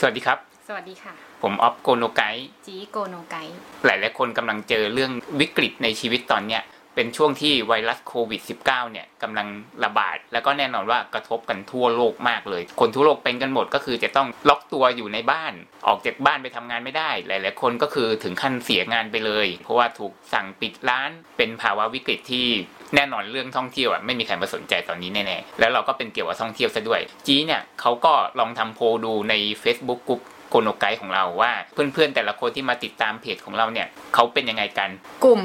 สวัสดีครับ สวัสดีค่ะ ผมออฟโกโนไกจีโกโนไกหลายหลายๆคนกำลังเจอเรื่องวิกฤตในชีวิตตอนเนี้ย เป็นช่วงที่ไวรัสโควิด -19 เนี่ยกำลังระบาด แล้วก็แน่นอนว่ากระทบกันทั่วโลกมากเลย คนทั่วโลกเป็นกันหมดก็คือจะต้องล็อกตัวอยู่ในบ้าน ออกจากบ้านไปทำงานไม่ได้ หลาย ๆ คนก็คือถึงขั้นเสียงานไปเลย เพราะว่าถูกสั่งปิดร้านเป็นภาวะวิกฤตที่แน่นอนเรื่องท่องเที่ยวอะไม่มีใครมาสนใจตอนนี้แน่ๆแล้วเราก็เป็นเกี่ยวกับท่องเที่ยวซะด้วย จีเนี่ยเขาก็ลองทำโพลดูใน Facebook กลุ่ม โกโนไกของเราว่า เพื่อนๆแต่ละคนที่มาติดตามเพจของเราเนี่ยเขาเป็นยังไงกัน กลุ่ม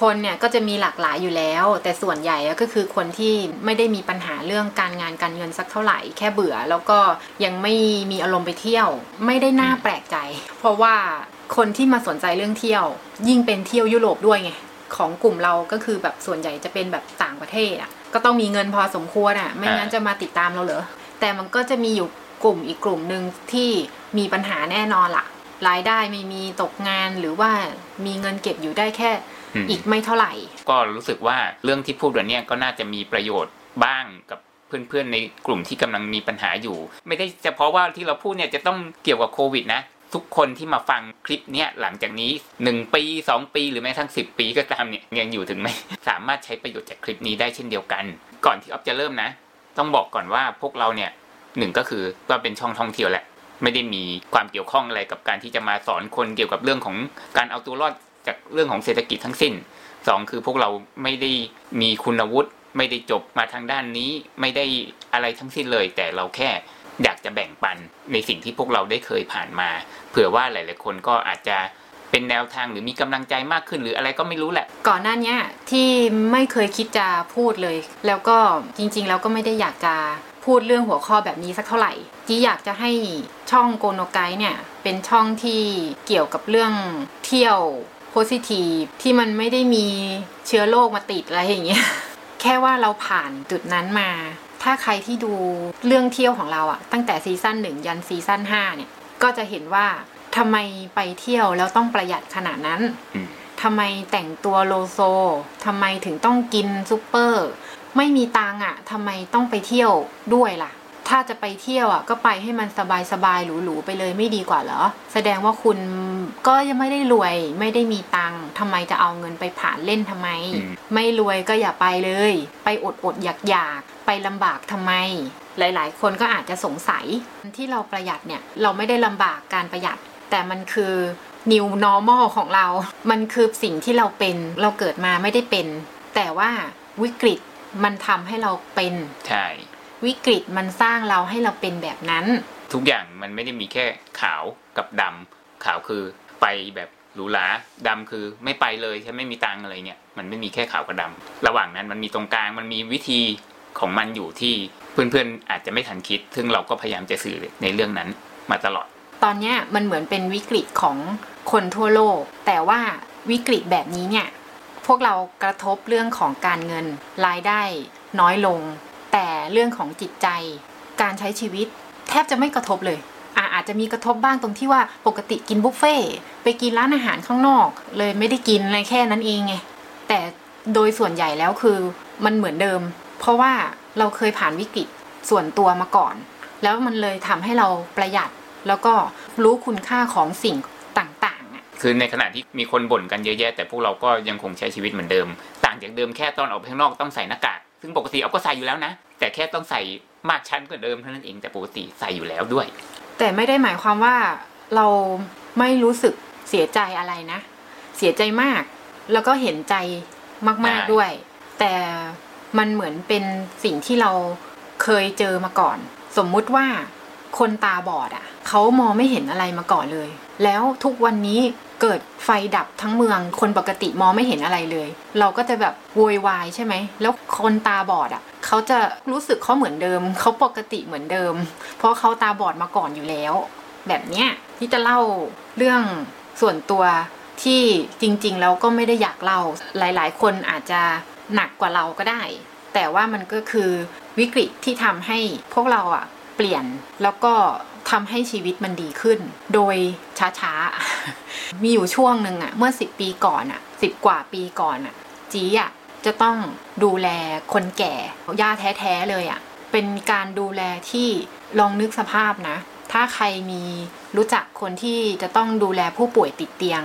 คนเนี่ยก็จะมีหลากหลายอยู่แล้ว แต่ส่วนใหญ่ก็คือคนที่ไม่ได้มีปัญหาเรื่องการงานการเงินสักเท่าไหร่ แค่เบื่อ แล้วก็ยังไม่มีอารมณ์ไปเที่ยว ไม่ได้น่าแปลกใจ เพราะว่าคนที่มาสนใจเรื่องเที่ยว ยิ่งเป็นเที่ยวยุโรปด้วยไงของกลุ่มเราก็คือแบบส่วนใหญ่จะเป็นแบบต่างประเทศอะก็ต้องมีเงินพอสมควรอะ ไม่งั้นจะมาติดตามเราเหรอแต่มันก็จะมีอยู่กลุ่มอีกกลุ่มหนึ่งที่ มีปัญหาแน่นอนละรายได้ไม่มีตกงานหรือว่ามีเงินเก็บอยู่ได้แค่อืมอีกไม่เท่าไหร่ ก็รู้สึกว่าเรื่องที่พูดวันเนี้ยก็น่าจะมีประโยชน์บ้างกับเพื่อนๆในกลุ่มที่กำลังมีปัญหาอยู่ ไม่ได้เฉพาะว่าที่เราพูดเนี่ยจะต้องเกี่ยวกับโควิดนะทุกคนที่มาฟังคลิปเนี้ยหลังจากนี้ 1 ปี 2 ปีหรือแม้กระทั่ง10 ปีก็ตามเนี่ยยังอยู่ถึงไหมสามารถใช้ประโยชน์จากคลิปนี้ได้เช่นเดียวกัน ก่อนที่ออฟจะเริ่มนะ ต้องบอกก่อนว่าพวกเราเนี่ยหนึ่งก็คือว่าเป็นช่องท่องเที่ยวแหละ ไม่ได้มีความเกี่ยวข้องอะไรกับการที่จะมาสอนคนเกี่ยวกับเรื่องของการเอาตัวรอดจากเรื่องของเศรษฐกิจทั้งสิ้นสองคือพวกเราไม่ได้มีคุณวุฒิไม่ได้จบมาทางด้านนี้ไม่ได้อะไรทั้งสิ้นเลย แต่เราแค่อยากจะแบ่งปันในสิ่งที่พวกเราได้เคยผ่านมา เผื่อว่าหลาย ๆ คนก็อาจจะเป็นแนวทางหรือมีกำลังใจมากขึ้นหรืออะไรก็ไม่รู้แหละ ก่อนหน้าเนี้ยที่ไม่เคยคิดจะพูดเลย แล้วก็จริง ๆ แล้วก็ไม่ได้อยากจะ พูดเรื่องหัวข้อแบบนี้สักเท่าไหร่จีอยากจะให้ช่องโกโนไกเนี่ย เป็นช่องที่เกี่ยวกับเรื่องเที่ยวโพสิทีฟที่มันไม่ได้มีเชื้อโรคมาติดอะไรอย่างเงี้ยแค่ว่าเราผ่านจุดนั้นมา ถ้าใครที่ดูเรื่องเที่ยวของเราอะตั้งแต่ซีซั่นหนึ่งยันซีซั่นห้าเนี่ย ก็จะเห็นว่าทำไมไปเที่ยวแล้วต้องประหยัดขนาดนั้นอืมทำไมแต่งตัวโลโซทำไมถึงต้องกินซูเปอร์ ไม่มีตังค์อะทำไมต้องไปเที่ยวด้วยล่ะ ถ้าจะไปเที่ยวอะก็ไปให้มันสบายๆหรูๆไปเลยไม่ดีกว่าเหรอ แสดงว่าคุณก็ยังไม่ได้รวยไม่ได้มีตังค์ทำไมจะเอาเงินไปผ่านเล่นทำไมอืมไม่รวยก็อย่าไปเลย ไปอดอดๆอยากอยากๆไปลำบากทำไม หลายๆ คนก็อาจจะสงสัยที่เราประหยัดเนี่ย เราไม่ได้ลำบากการประหยัด แต่มันคือ new normal ของเรา มันคือสิ่งที่เราเป็น เราเกิดมาไม่ได้เป็น แต่ว่าวิกฤต มันทำให้เราเป็น ใช่ วิกฤตมันสร้างเราให้เราเป็นแบบนั้น ทุกอย่างมันไม่ได้มีแค่ขาวกับดำขาวคือไปแบบหรูหราดำคือไม่ไปเลยฉันไม่มีตังค์อะไรเนี่ยมันไม่มีแค่ขาวกับดำระหว่างนั้นมันมีตรงกลางมันมีวิธีของมันอยู่ที่เพื่อนๆอาจจะไม่ทันคิด ซึ่งเราก็พยายามจะสื่อในเรื่องนั้นมาตลอด ตอนเนี้ยมันเหมือนเป็นวิกฤตของคนทั่วโลก แต่ว่าวิกฤตแบบนี้เนี่ย พวกเรากระทบเรื่องของการเงินรายได้น้อยลง แต่เรื่องของจิตใจ การใช้ชีวิต แทบจะไม่กระทบเลยอาจจะมีกระทบบ้างตรงที่ว่าปกติกินบุฟเฟ่ไปกินร้านอาหารข้างนอก เลยไม่ได้กินอะไรแค่นั้นเองไงแต่โดยส่วนใหญ่แล้วคือมันเหมือนเดิม เพราะว่าเราเคยผ่านวิกฤตส่วนตัวมาก่อน แล้วมันเลยทำให้เราประหยัด แล้วก็รู้คุณค่าของสิ่ง คือในขณะที่มีคนบ่นกันเยอะแยะ แต่พวกเราก็ยังคงใช้ชีวิตเหมือนเดิม ต่างจากเดิมแค่ตอนออกไปข้างนอกต้องใส่หน้ากากซึ่งปกติเอาก็ใส่อยู่แล้วนะ แต่แค่ต้องใส่มากชั้นกว่าเดิมเท่านั้นเองแต่ปกติใส่อยู่แล้วด้วย แต่ไม่ได้หมายความว่าเราไม่รู้สึกเสียใจอะไรนะ เสียใจมาก แล้วก็เห็นใจมากใช่ๆด้วย แต่มันเหมือนเป็นสิ่งที่เราเคยเจอมาก่อน สมมุติว่าคนตาบอดอะเขามองไม่เห็นอะไรมาก่อนเลย แล้วทุกวันนี้เกิดไฟดับทั้งเมือง คนปกติมองไม่เห็นอะไรเลย เราก็จะแบบโวยวายใช่ไหม แล้วคนตาบอดอะเขาจะรู้สึกเขาเหมือนเดิม เขาปกติเหมือนเดิม เพราะเขาตาบอดมาก่อนอยู่แล้ว แบบเนี้ยที่จะเล่าเรื่องส่วนตัวที่จริงๆแล้วก็ไม่ได้อยากเล่า หลายๆ คนอาจจะหนักกว่าเราก็ได้ แต่ว่ามันก็คือวิกฤตที่ทำให้พวกเราอะเปลี่ยนแล้วก็ ทำให้ชีวิตมันดีขึ้น โดยช้าๆ มีอยู่ช่วงหนึ่งอะเมื่อสิบปีก่อนอะสิบกว่าปีก่อนอะจีอะจะต้องดูแลคนแก่ย่าแท้ๆเลยอะเป็นการดูแลที่ลองนึกสภาพนะ ถ้าใครมีรู้จักคนที่จะต้องดูแลผู้ป่วยติดเตียง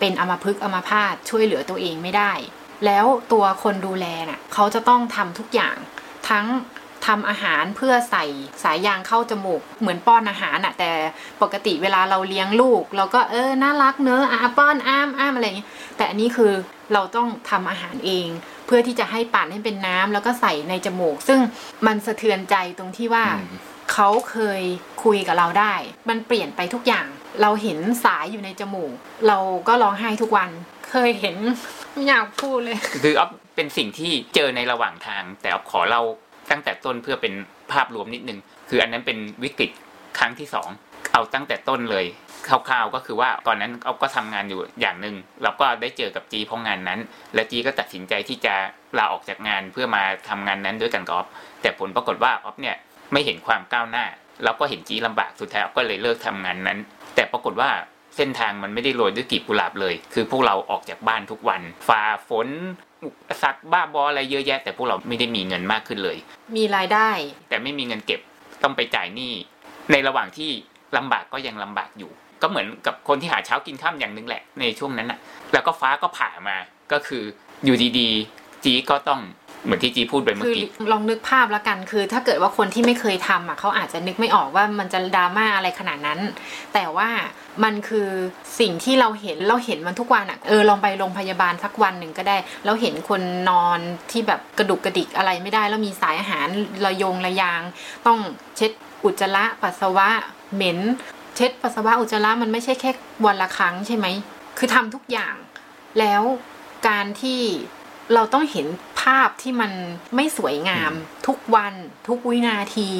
เป็นอัมพฤกษ์อัมพาตช่วยเหลือตัวเองไม่ได้ แล้วตัวคนดูแลน่ะเขาจะต้องทำทุกอย่างทั้ง ทำอาหารเพื่อใส่สายยางเข้าจมูก เหมือนป้อนอาหารน่ะแต่ปกติเวลาเราเลี้ยงลูก เราก็เออน่ารักเนอะอะป้อนอ้ามอ้ามอะไรอย่างเงี้ยแต่อันนี้คือเราต้องทำอาหารเอง เพื่อที่จะให้ปั่นให้เป็นน้ำแล้วก็ใส่ในจมูก ซึ่งมันสะเทือนใจตรงที่ว่าอืมเขาเคยคุยกับเราได้ มันเปลี่ยนไปทุกอย่าง เราเห็นสายอยู่ในจมูก เราก็ร้องไห้ทุกวัน เคยเห็นไม่อยากพูดเลย คืออ๊อฟเป็นสิ่งที่เจอในระหว่างทาง แต่อ๊อฟขอเล่า ตั้งแต่ต้นเพื่อเป็นภาพรวมนิดนึง คืออันนั้นเป็นวิกฤตครั้งที่สองเอาตั้งแต่ต้นเลยคร่าวๆก็คือว่าตอนนั้นอ๊อฟก็ทำงานอยู่อย่างหนึ่งแล้วก็ได้เจอกับจีเพราะงานนั้น และจีก็ตัดสินใจที่จะลาออกจากงานเพื่อมาทำงานนั้นด้วยกันกับออฟแต่ผลปรากฏว่าออฟเนี่ยไม่เห็นความก้าวหน้าแล้วก็เห็นจีลำบากสุดท้ายออฟก็เลยเลิกทำงานนั้น แต่ปรากฏว่าเส้นทางมันไม่ได้โรยด้วยกีบกุหลาบเลย คือพวกเราออกจากบ้านทุกวันฝ่าฝน อุปสรรคบ้าบออะไรเยอะแยะ แต่พวกเราไม่ได้มีเงินมากขึ้นเลย มีรายได้ แต่ไม่มีเงินเก็บต้องไปจ่ายหนี้ในระหว่างที่ลำบากก็ยังลำบากอยู่ ก็เหมือนกับคนที่หาเช้ากินข้ามอย่างหนึงแหละในช่วงนั้นน่ะ แล้วก็ฟ้าก็ผ่ามาก็คืออยู่ดีๆจีก็ต้อง เหมือนที่จีพูดไปเมื่อกี้ลองนึกภาพและกันคือ ถ้าเกิดว่าคนที่ไม่เคยทำอะเขาอาจจะนึกไม่ออกว่ามันจะดราม่าอะไรขนาดนั้น แต่ว่ามันคือสิ่งที่เราเห็นเราเห็นมันทุกวันอะเออลองไปโรงพยาบาลสักวันหนึ่งก็ได้แล้วเห็นคนนอนที่แบบกระดุกกระดิกอะไรไม่ได้ แล้วมีสายอาหารระยงระยาง ต้องเช็ดอุจจาระปัสสาวะเหม็น เช็ดปัสสาวะอุจจาระมันไม่ใช่แค่วันละครั้งใช่ไหมคือทำทุกอย่าง แล้วการที่เราต้องเห็น ภาพที่มันไม่สวยงาม ทุกวันทุกวินาที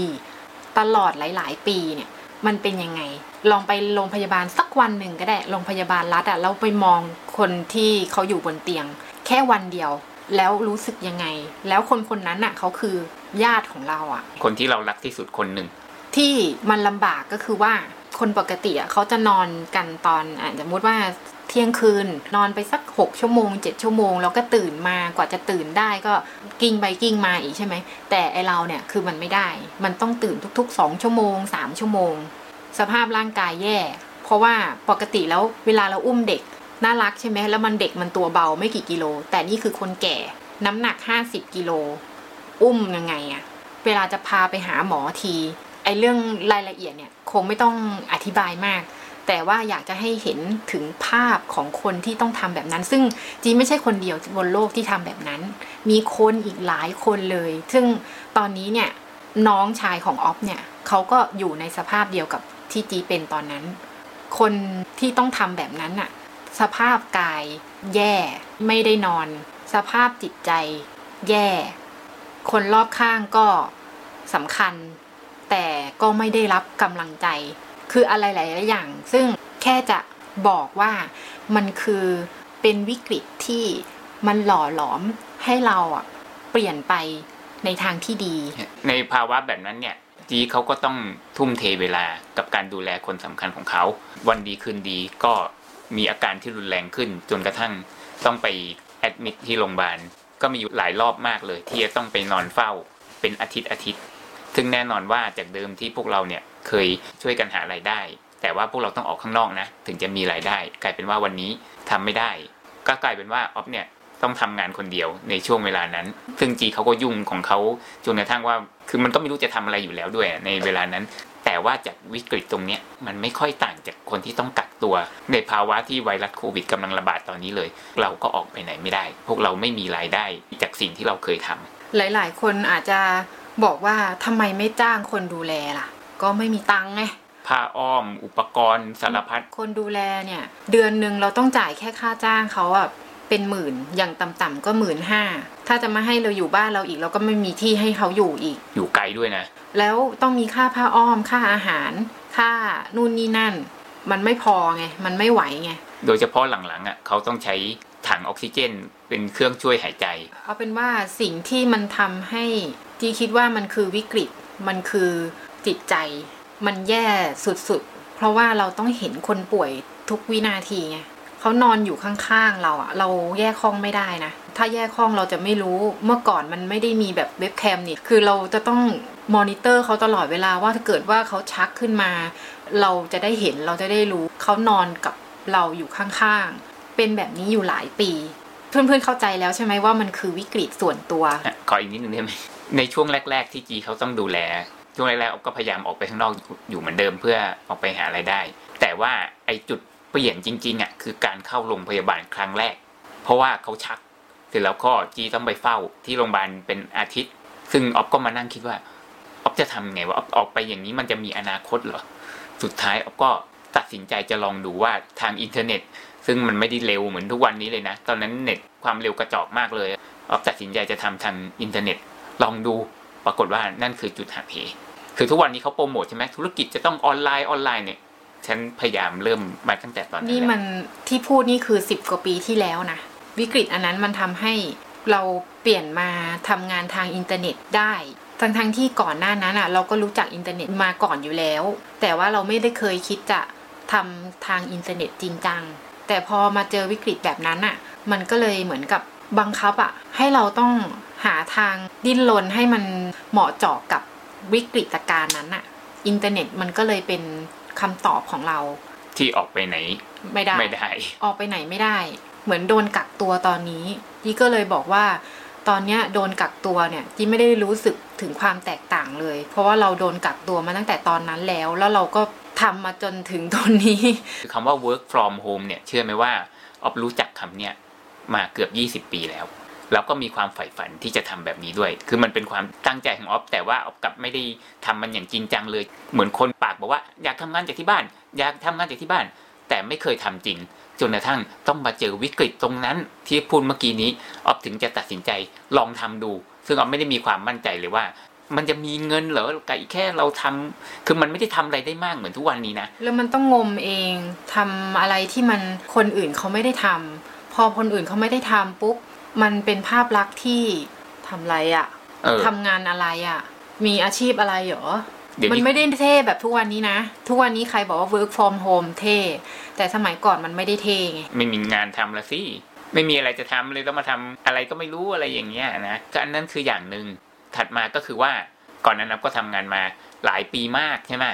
ตลอดหลาย ๆ ปีเนี่ย มันเป็นยังไง ลองไปโรงพยาบาลสักวันหนึ่งก็ได้โรงพยาบาลรัฐอะแล้วไปมองคนที่เขาอยู่บนเตียง แค่วันเดียว แล้วรู้สึกยังไง แล้วคนคนนั้นอะเขาคือญาติของเราอะคนที่เรารักที่สุดคนหนึ่งที่มันลำบากก็คือว่าคนปกติอะเขาจะนอนกันตอนอะสมมติว่าเที่ยงคืน นอนไปสักหกชั่วโมงเจ็ดชั่วโมง แล้วก็ตื่นมากว่าจะตื่นได้ก็กิ้งไปกิ้งมาอีกใช่ไหม แต่ไอเราเนี่ยคือมันไม่ได้ มันต้องตื่นทุกๆสองชั่วโมงสามชั่วโมง สภาพร่างกายแย่ เพราะว่าปกติแล้วเวลาเราอุ้มเด็กน่ารักใช่ไหมแล้วมันเด็กมันตัวเบาไม่กี่กิโล แต่นี่คือคนแก่น้ำหนักห้าสิบกิโล อุ้มยังไงอะเวลาจะพาไปหาหมอทีไอเรื่องรายละเอียดเนี่ยคงไม่ต้องอธิบายมาก แต่ว่าอยากจะให้เห็นถึงภาพของคนที่ต้องทำแบบนั้น ซึ่งจีไม่ใช่คนเดียวบนโลกที่ทำแบบนั้น มีคนอีกหลายคนเลย ซึ่งตอนนี้เนี่ยน้องชายของออฟเนี่ยเขาก็อยู่ในสภาพเดียวกับที่จีเป็นตอนนั้น คนที่ต้องทำแบบนั้นน่ะสภาพกายแย่ไม่ได้นอน สภาพจิตใจแย่ คนรอบข้างก็สำคัญ แต่ก็ไม่ได้รับกำลังใจ คืออะไรหลายๆอย่าง ซึ่งแค่จะบอกว่ามันคือเป็นวิกฤตที่มันหล่อหลอมให้เราอะเปลี่ยนไปในทางที่ดี ในภาวะแบบนั้นเนี่ยจีเขาก็ต้องทุ่มเทเวลากับการดูแลคนสำคัญของเขา วันดีคืนดีก็มีอาการที่รุนแรงขึ้น จนกระทั่งต้องไปแอดมิดที่โรงพยาบาลก็มีอยู่หลายรอบมากเลย ที่จะต้องไปนอนเฝ้าเป็นอาทิตย์อาทิตย์ ซึ่งแน่นอนว่าจากเดิมที่พวกเราเนี่ยเคยช่วยกันหารายได้ แต่ว่าพวกเราต้องออกข้างนอกนะ ถึงจะมีรายได้ กลายเป็นว่าวันนี้ทำไม่ได้ ก็กลายเป็นว่าออฟเนี่ยต้องทำงานคนเดียวในช่วงเวลานั้น ซึ่งจีเขาก็ยุ่งของเขาจนกระทั่งว่า คือมันก็ไม่รู้จะทำอะไรอยู่แล้วด้วยในเวลานั้น แต่ว่าจากวิกฤตตรงเนี้ยมันไม่ค่อยต่างจากคนที่ต้องกักตัว ในภาวะที่ไวรัสโควิดกำลังระบาดตอนนี้เลย เราก็ออกไปไหนไม่ได้ พวกเราไม่มีรายได้จากสิ่งที่เราเคยทำหลาย ๆ คนอาจจะ บอกว่าทำไมไม่จ้างคนดูแลล่ะ ก็ไม่มีตังค์ไงผ้าอ้อมอุปกรณ์สารพัดคนดูแลเนี่ย เดือนหนึ่งเราต้องจ่ายแค่ค่าจ้างเขาอะเป็นหมื่นอย่างต่ำๆก็หมื่นห้าถ้าจะมาให้เราอยู่บ้านเราอีก เราก็ไม่มีที่ให้เขาอยู่อีก อยู่ไกลด้วยนะ แล้วต้องมีค่าผ้าอ้อมค่าอาหาร ค่านู่นนี่นั่น มันไม่พอไง มันไม่ไหวไง โดยเฉพาะหลังๆอะเขาต้องใช้ถังออกซิเจน เป็นเครื่องช่วยหายใจ เอาเป็นว่าสิ่งที่มันทำให้ จีคิดว่ามันคือวิกฤต มันคือจิตใจ มันแย่สุดๆ เพราะว่าเราต้องเห็นคนป่วยทุกวินาทีไงเขานอนอยู่ข้างๆเราอะเราแยกห้องไม่ได้นะ ถ้าแยกห้องเราจะไม่รู้ เมื่อก่อนมันไม่ได้มีแบบเว็บแคมนี่ คือเราจะต้องมอนิเตอร์เขาตลอดเวลาว่าถ้าเกิดว่าเขาชักขึ้นมา เราจะได้เห็นเราจะได้รู้เขานอนกับเราอยู่ข้างๆ เป็นแบบนี้อยู่หลายปี เพื่อนๆเข้าใจแล้วใช่ไหมว่ามันคือวิกฤตส่วนตัว ขออีกนิดนึงได้ไหม ในช่วงแรก ๆ ที่จีเขาต้องดูแล ช่วงแรกๆอ๊อฟก็พยายามออกไปข้างนอกอยู่เหมือนเดิมเพื่อออกไปหาไรายได้ แต่ว่าไอจุดเปลี่ยนจริงๆอะคือการเข้าโรงพยาบาลครั้งแรก เพราะว่าเขาชักเสร็จแล้วก็จีต้องไปเฝ้าที่โรงพยาบาลเป็นอาทิตย์ ซึ่งออฟก็มานั่งคิดว่าออฟจะทำไงว่าออฟออกไปอย่างนี้มันจะมีอนาคตเหรอสุดท้ายออฟก็ตัดสินใจจะลองดูว่าทางอินเทอร์เน็ต ซึ่งมันไม่ได้เร็วเหมือนทุกวันนี้เลยนะ ตอนนั้นเน็ตความเร็วกระจอกมากเลยออฟตัดสินใจจะทำทางอินเทอร์เน็ต ลองดูปรากฏว่านั่นคือจุดหักเหคือทุกวันนี้เขาโปรโมทใช่ไหมธุรกิจจะต้องออนไลน์ออนไลน์เนี่ยฉันพยายามเริ่มมาตั้งแต่ตอนนั้นนี่มันที่พูดนี่คือสิบกว่าปีที่แล้วนะวิกฤตอันนั้นมันทำให้เราเปลี่ยนมาทำงานทางอินเทอร์เน็ตได้ทั้งทั้งที่ก่อนหน้านั้นอะเราก็รู้จักอินเทอร์เน็ตมาก่อนอยู่แล้ว แต่ว่าเราไม่ได้เคยคิดจะทำทางอินเทอร์เน็ตจริงจังแต่พอมาเจอวิกฤตแบบนั้นอะ มันก็เลยเหมือนกับบังคับอะให้เราต้อง หาทางดิ้นรนให้มันเหมาะเจาะกับวิกฤตการณ์นั้นอะอินเทอร์เน็ตมันก็เลยเป็นคำตอบของเรา ที่ออกไปไหน ไม่ได้ไม่ได้ออกไปไหนไม่ได้ เหมือนโดนกักตัวตอนนี้จีก็เลยบอกว่าตอนเนี้ยโดนกักตัวเนี่ยจีไม่ได้รู้สึกถึงความแตกต่างเลย เพราะว่าเราโดนกักตัวมาตั้งแต่ตอนนั้นแล้ว แล้วเราก็ทำมาจนถึงตอนนี้คือคำว่า work from home เนี่ย เชื่อไหมว่าออฟรู้จักคำเนี่ยมาเกือบ 20 ปีแล้ว แล้วก็มีความใฝ่ฝันที่จะทำแบบนี้ด้วย คือมันเป็นความตั้งใจของออฟแต่ว่าออฟกลับไม่ได้ทำมันอย่างจริงจังเลย เหมือนคนปากบอกว่าอยากทำงานจากที่บ้าน อยากทำงานจากที่บ้าน แต่ไม่เคยทำจริง จนกระทั่งต้องมาเจอวิกฤตตรงนั้นที่พูดเมื่อกี้นี้ออฟถึงจะตัดสินใจลองทำดู ซึ่งออฟไม่ได้มีความมั่นใจเลยว่ามันจะมีเงินเหรอกแค่เราทำคือมันไม่ได้ทำอะไรได้มากเหมือนทุกวันนี้นะ แล้วมันต้องงมเองทำอะไรที่มันคนอื่นเขาไม่ได้ทำพอคนอื่นเขาไม่ได้ทำปุ๊บ มันเป็นภาพลักษณ์ที่ทำอะไรอะเออ ทำงานอะไรอะมีอาชีพอะไรเหรอ เดี๋ยวมันนี้ไม่ได้เท่แบบทุกวันนี้นะ ทุกวันนี้ใครบอกว่า work from home เท่ แต่สมัยก่อนมันไม่ได้เท่ไง ไม่มีงานทำละสิไม่มีอะไรจะทำเลยต้องมาทำอะไรก็ไม่รู้อะไรอย่างเงี้ยนะก็อันนั้นคืออย่างหนึ่งถัดมาก็คือว่าก่อนนั้นอ๊อฟก็ทำงานมาหลายปีมากใช่ไหม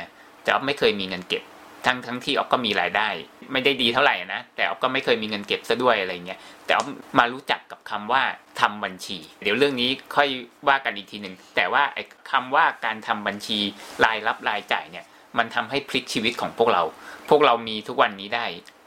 แต่อ๊อฟไม่เคยมีเงินเก็บ ทั้งทั้งที่อ๊อฟก็มีรายได้ ไม่ได้ดีเท่าไหร่นะ แต่อ๊อฟก็ไม่เคยมีเงินเก็บซะด้วยอะไรเงี้ยแต่อ๊อฟมารู้จักกับคำว่าทำบัญชี เดี๋ยวเรื่องนี้ค่อยว่ากันอีกทีหนึ่งแต่ว่าไอ้คำว่าการทำบัญชีรายรับรายจ่ายเนี่ย มันทำให้พลิกชีวิตของพวกเรา พวกเรามีทุกวันนี้ได้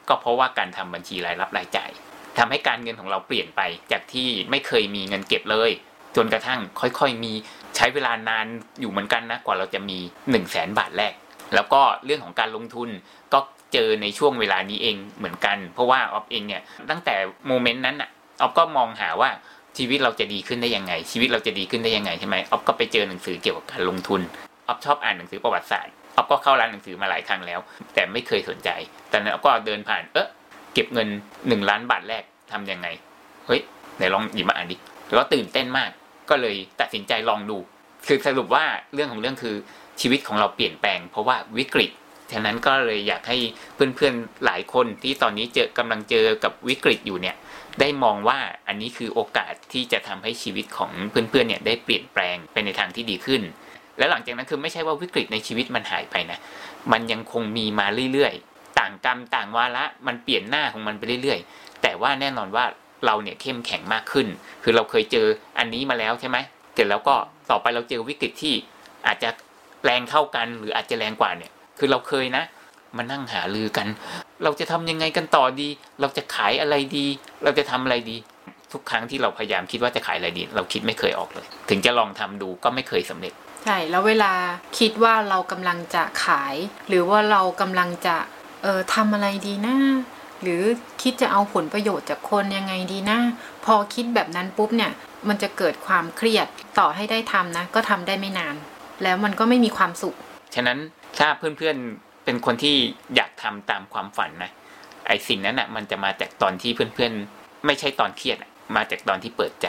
ก็เพราะว่าการทำบัญชีรายรับรายจ่ายทำให้การเงินของเราเปลี่ยนไป จากที่ไม่เคยมีเงินเก็บเลย จนกระทั่งค่อยๆมีใช้เวลานานอยู่เหมือนกันนะกว่าเราจะมี1นึ่งแสนบาทแรก แล้วก็เรื่องของการลงทุนก็เจอในช่วงเวลานี้เองเหมือนกัน เพราะว่าออฟเองเนี่ยตั้งแต่โมเมนต์นั้นอะออฟก็มองหาว่าชีวิตเราจะดีขึ้นได้ยังไง ชีวิตเราจะดีขึ้นได้ยังไงใช่ไหมออฟก็ไปเจอหนังสือเกี่ยวกับการลงทุนออฟชอบอ่านหนังสือประวัติศาสตร์ออฟก็เข้าร้านหนังสือมาหลายครั้งแล้ว แต่ไม่เคยสนใจ แต่นั้นออฟก็เดินผ่านเออเก็บเงินหนึ่งล้านบาทแรกทำยังไงเฮ้ยไหนลองหยิบมาอ่านดิแล้วตื่นเต้นมาก ก็เลยตัดสินใจลองดู คือสรุปว่าเรื่องของเรื่องคือ ชีวิตของเราเปลี่ยนแปลง เพราะว่าวิกฤตฉะนั้นก็เลยอยากให้เพื่อนๆหลายคนที่ตอนนี้เจอกำลังเจอกับวิกฤตอยู่เนี่ยได้มองว่าอันนี้คือโอกาสที่จะทำให้ชีวิตของเพื่อนๆเนี่ยได้เปลี่ยนแปลงไปในทางที่ดีขึ้น แล้วหลังจากนั้นคือไม่ใช่ว่าวิกฤตในชีวิตมันหายไปนะ มันยังคงมีมาเรื่อยๆ ต่างกรรมต่างวาระมันเปลี่ยนหน้าของมันไปเรื่อยๆ แต่ว่าแน่นอนว่าเราเนี่ยเข้มแข็งมากขึ้น คือเราเคยเจออันนี้มาแล้วใช่ไหมเสร็จแล้วก็ต่อไปเราเจอวิกฤตที่อาจจะ แรงเท่ากัน หรืออาจจะแรงกว่าเนี่ย คือเราเคยนะ มานั่งหาลือกัน เราจะทำยังไงกันต่อดี เราจะขายอะไรดี เราจะทำอะไรดี ทุกครั้งที่เราพยายามคิดว่าจะขายอะไรดี เราคิดไม่เคยออกเลย ถึงจะลองทำดูก็ไม่เคยสำเร็จใช่แล้วเวลาคิดว่าเรากำลังจะขาย หรือว่าเรากำลังจะเออทำอะไรดีนะหรือคิดจะเอาผลประโยชน์จากคนยังไงดีนะพอคิดแบบนั้นปุ๊บเนี่ย มันจะเกิดความเครียดต่อให้ได้ทำนะ ก็ทำได้ไม่นาน แล้วมันก็ไม่มีความสุข ฉะนั้นถ้าเพื่อนๆเป็นคนที่อยากทำตามความฝันนะไอสิ่งนั้นอะ มันจะมาจากตอนที่เพื่อนๆ ไม่ใช่ตอนเครียดอะมาจากตอนที่เปิดใจ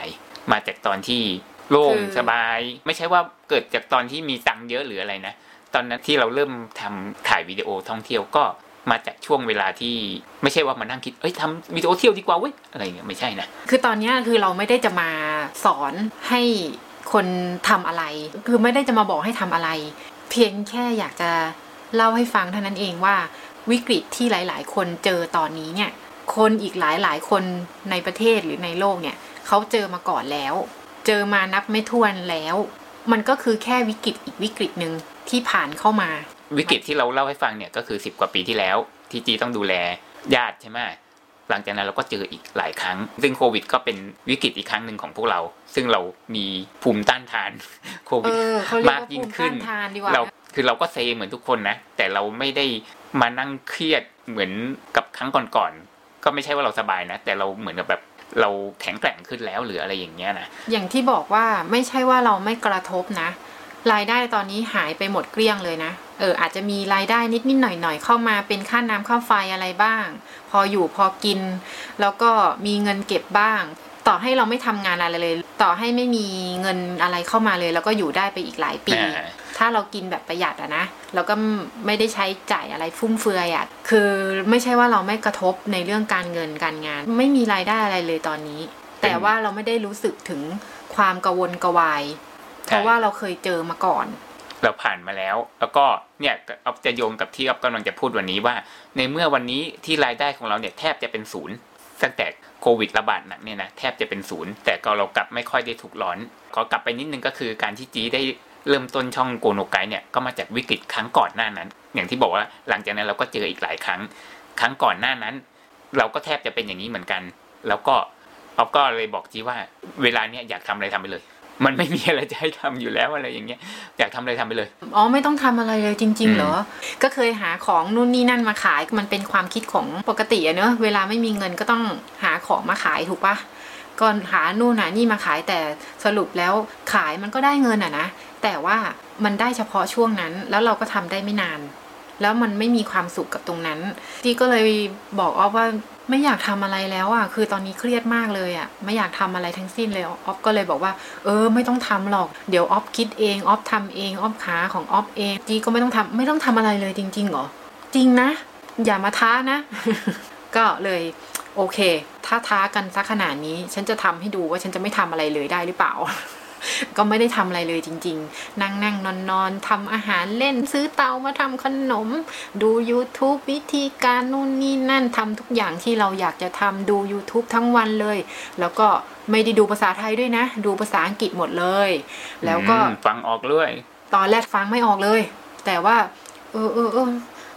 มาจากตอนที่โล่งคือสบาย ไม่ใช่ว่าเกิดจากตอนที่มีตังค์เยอะหรืออะไรนะตอนนั้นที่เราเริ่มทำถ่ายวิดีโอท่องเที่ยวก็มาจากช่วงเวลาที่ไม่ใช่ว่ามานั่งคิด เอ้ยทำวิดีโอเที่ยวดีกว่าเว้ยอะไรเงี้ยไม่ใช่นะ คือตอนเนี้ยคือเราไม่ได้จะมาสอนให้ คนทำอะไร คือไม่ได้จะมาบอกให้ทำอะไร เพียงแค่อยากจะเล่าให้ฟังเท่านั้นเองว่าวิกฤตที่หลาย ๆ คนเจอตอนนี้เนี่ย คนอีกหลาย ๆ คนในประเทศหรือในโลกเนี่ยเขาเจอมาก่อนแล้ว เจอมานับไม่ถ้วนแล้ว มันก็คือแค่วิกฤตอีกวิกฤตหนึ่งที่ผ่านเข้ามา วิกฤตที่เราเล่าให้ฟังเนี่ยก็คือสิบกว่าปีที่แล้ว ที่จีต้องดูแลญาติใช่ไหม หลังจากนั้นเราก็เจออีกหลายครั้ง ซึ่งโควิด ก็เป็นวิกฤตอีกครั้งหนึ่งของพวกเรา ซึ่งเรามีภูมิต้านทานโคเอวิดอเขาเรียกมากว่ายิ่ภูงมิขึ้ต้านนทานดีกว่าเราคือเราก็เซเหมือนทุกคนนะ แต่เราไม่ได้มานั่งเครียดเหมือนกับครั้งก่อนๆก็ไม่ใช่ว่าเราสบายนะ แต่เราเหมือนกับแบบเราแข็งแกร่งขึ้นแล้วหรืออะไรอย่างเงี้ยนะอย่างที่บอกว่าไม่ใช่ว่าเราไม่กระทบนะ รายได้ตอนนี้หายไปหมดเกลี้ยงเลยนะ เอออาจจะมีรายได้นิดนิดหน่อยหน่อยๆเข้ามาเป็นค่าน้ำค่าไฟอะไรบ้าง พออยู่พอกิน แล้วก็มีเงินเก็บบ้าง ต่อให้เราไม่ทำงานอะไรเลย ต่อให้ไม่มีเงินอะไรเข้ามาเลย แล้วก็อยู่ได้ไปอีกหลายปีอ่าถ้าเรากินแบบประหยัดอะนะแล้วก็ไม่ได้ใช้จ่ายอะไรฟุ่มเฟือยอะคือไม่ใช่ว่าเราไม่กระทบในเรื่องการเงินการงาน ไม่มีรายได้อะไรเลยตอนนี้ แต่ว่าเราไม่ได้รู้สึกถึงความกังวลกระวาย เพราะว่าเราเคยเจอมาก่อน เราผ่านมาแล้ว แล้วก็เนี่ยออฟจะโยงกับที่ออฟกำลังจะพูดวันนี้ว่า ในเมื่อวันนี้ที่รายได้ของเราเนี่ยแทบจะเป็นศูนย์ตั้งแต่โควิดระบาดหนักเนี่ยนะแทบจะเป็นศูนย์แต่ก็เรากลับไม่ค่อยได้ถูกร้อน ขอกลับไปนิดนึงก็คือการที่จีได้เริ่มต้นช่องโกโนไกเนี่ยก็มาจากวิกฤตครั้งก่อนหน้านั้น อย่างที่บอกว่าหลังจากนั้นเราก็เจออีกหลายครั้ง ครั้งก่อนหน้านั้น เราก็แทบจะเป็นอย่างนี้เหมือนกัน แล้วก็ออฟก็เลยบอกจีว่าเวลาเนี้ยอยากทำอะไรทำไปเลย มันไม่มีอะไรจะให้ทำอยู่แล้วอะไรอย่างเงี้ยอยากทำอะไรทำไปเลย อ๋อไม่ต้องทำอะไรเลยจริงอืมๆเหรอ ก็เคยหาของนู่นนี่นั่นมาขายมันเป็นความคิดของปกติอะเนอะเวลาไม่มีเงินก็ต้องหาของมาขายถูกปะก็หานู่นหานี่มาขายแต่สรุปแล้วขายมันก็ได้เงินอะนะแต่ว่ามันได้เฉพาะช่วงนั้นแล้วเราก็ทำได้ไม่นาน แล้วมันไม่มีความสุขกับตรงนั้นจีก็เลยบอกออฟว่าไม่อยากทำอะไรแล้วอะคือตอนนี้เครียดมากเลยอะไม่อยากทำอะไรทั้งสิ้นเลยออฟก็เลยบอกว่า เออ ไม่ต้องทำหรอกเดี๋ยวออฟคิดเองออฟทำเองออฟขาของออฟเองจีก็ไม่ต้องทำไม่ต้องทำอะไรเลยจริงๆเหรอจริงนะ อย่ามาท้านะ ก็เลยโอเค ถ้าท้ากันสักขนาดนี้ ฉันจะทำให้ดูว่าฉันจะไม่ทำอะไรเลยได้หรือเปล่า ก็ไม่ได้ทำอะไรเลยจริง ๆ นั่งนั่งนอนนอนทำอาหารเล่นซื้อเตามาทำขนม ดู YouTube วิธีการนู่นนี่นั่นทำทุกอย่างที่เราอยากจะทำดู YouTube ทั้งวันเลย แล้วก็ไม่ได้ดูภาษาไทยด้วยนะ ดูภาษาอังกฤษหมดเลย แล้วก็อืมฟังออกด้วย ตอนแรกฟังไม่ออกเลย แต่ว่า เออเออเออ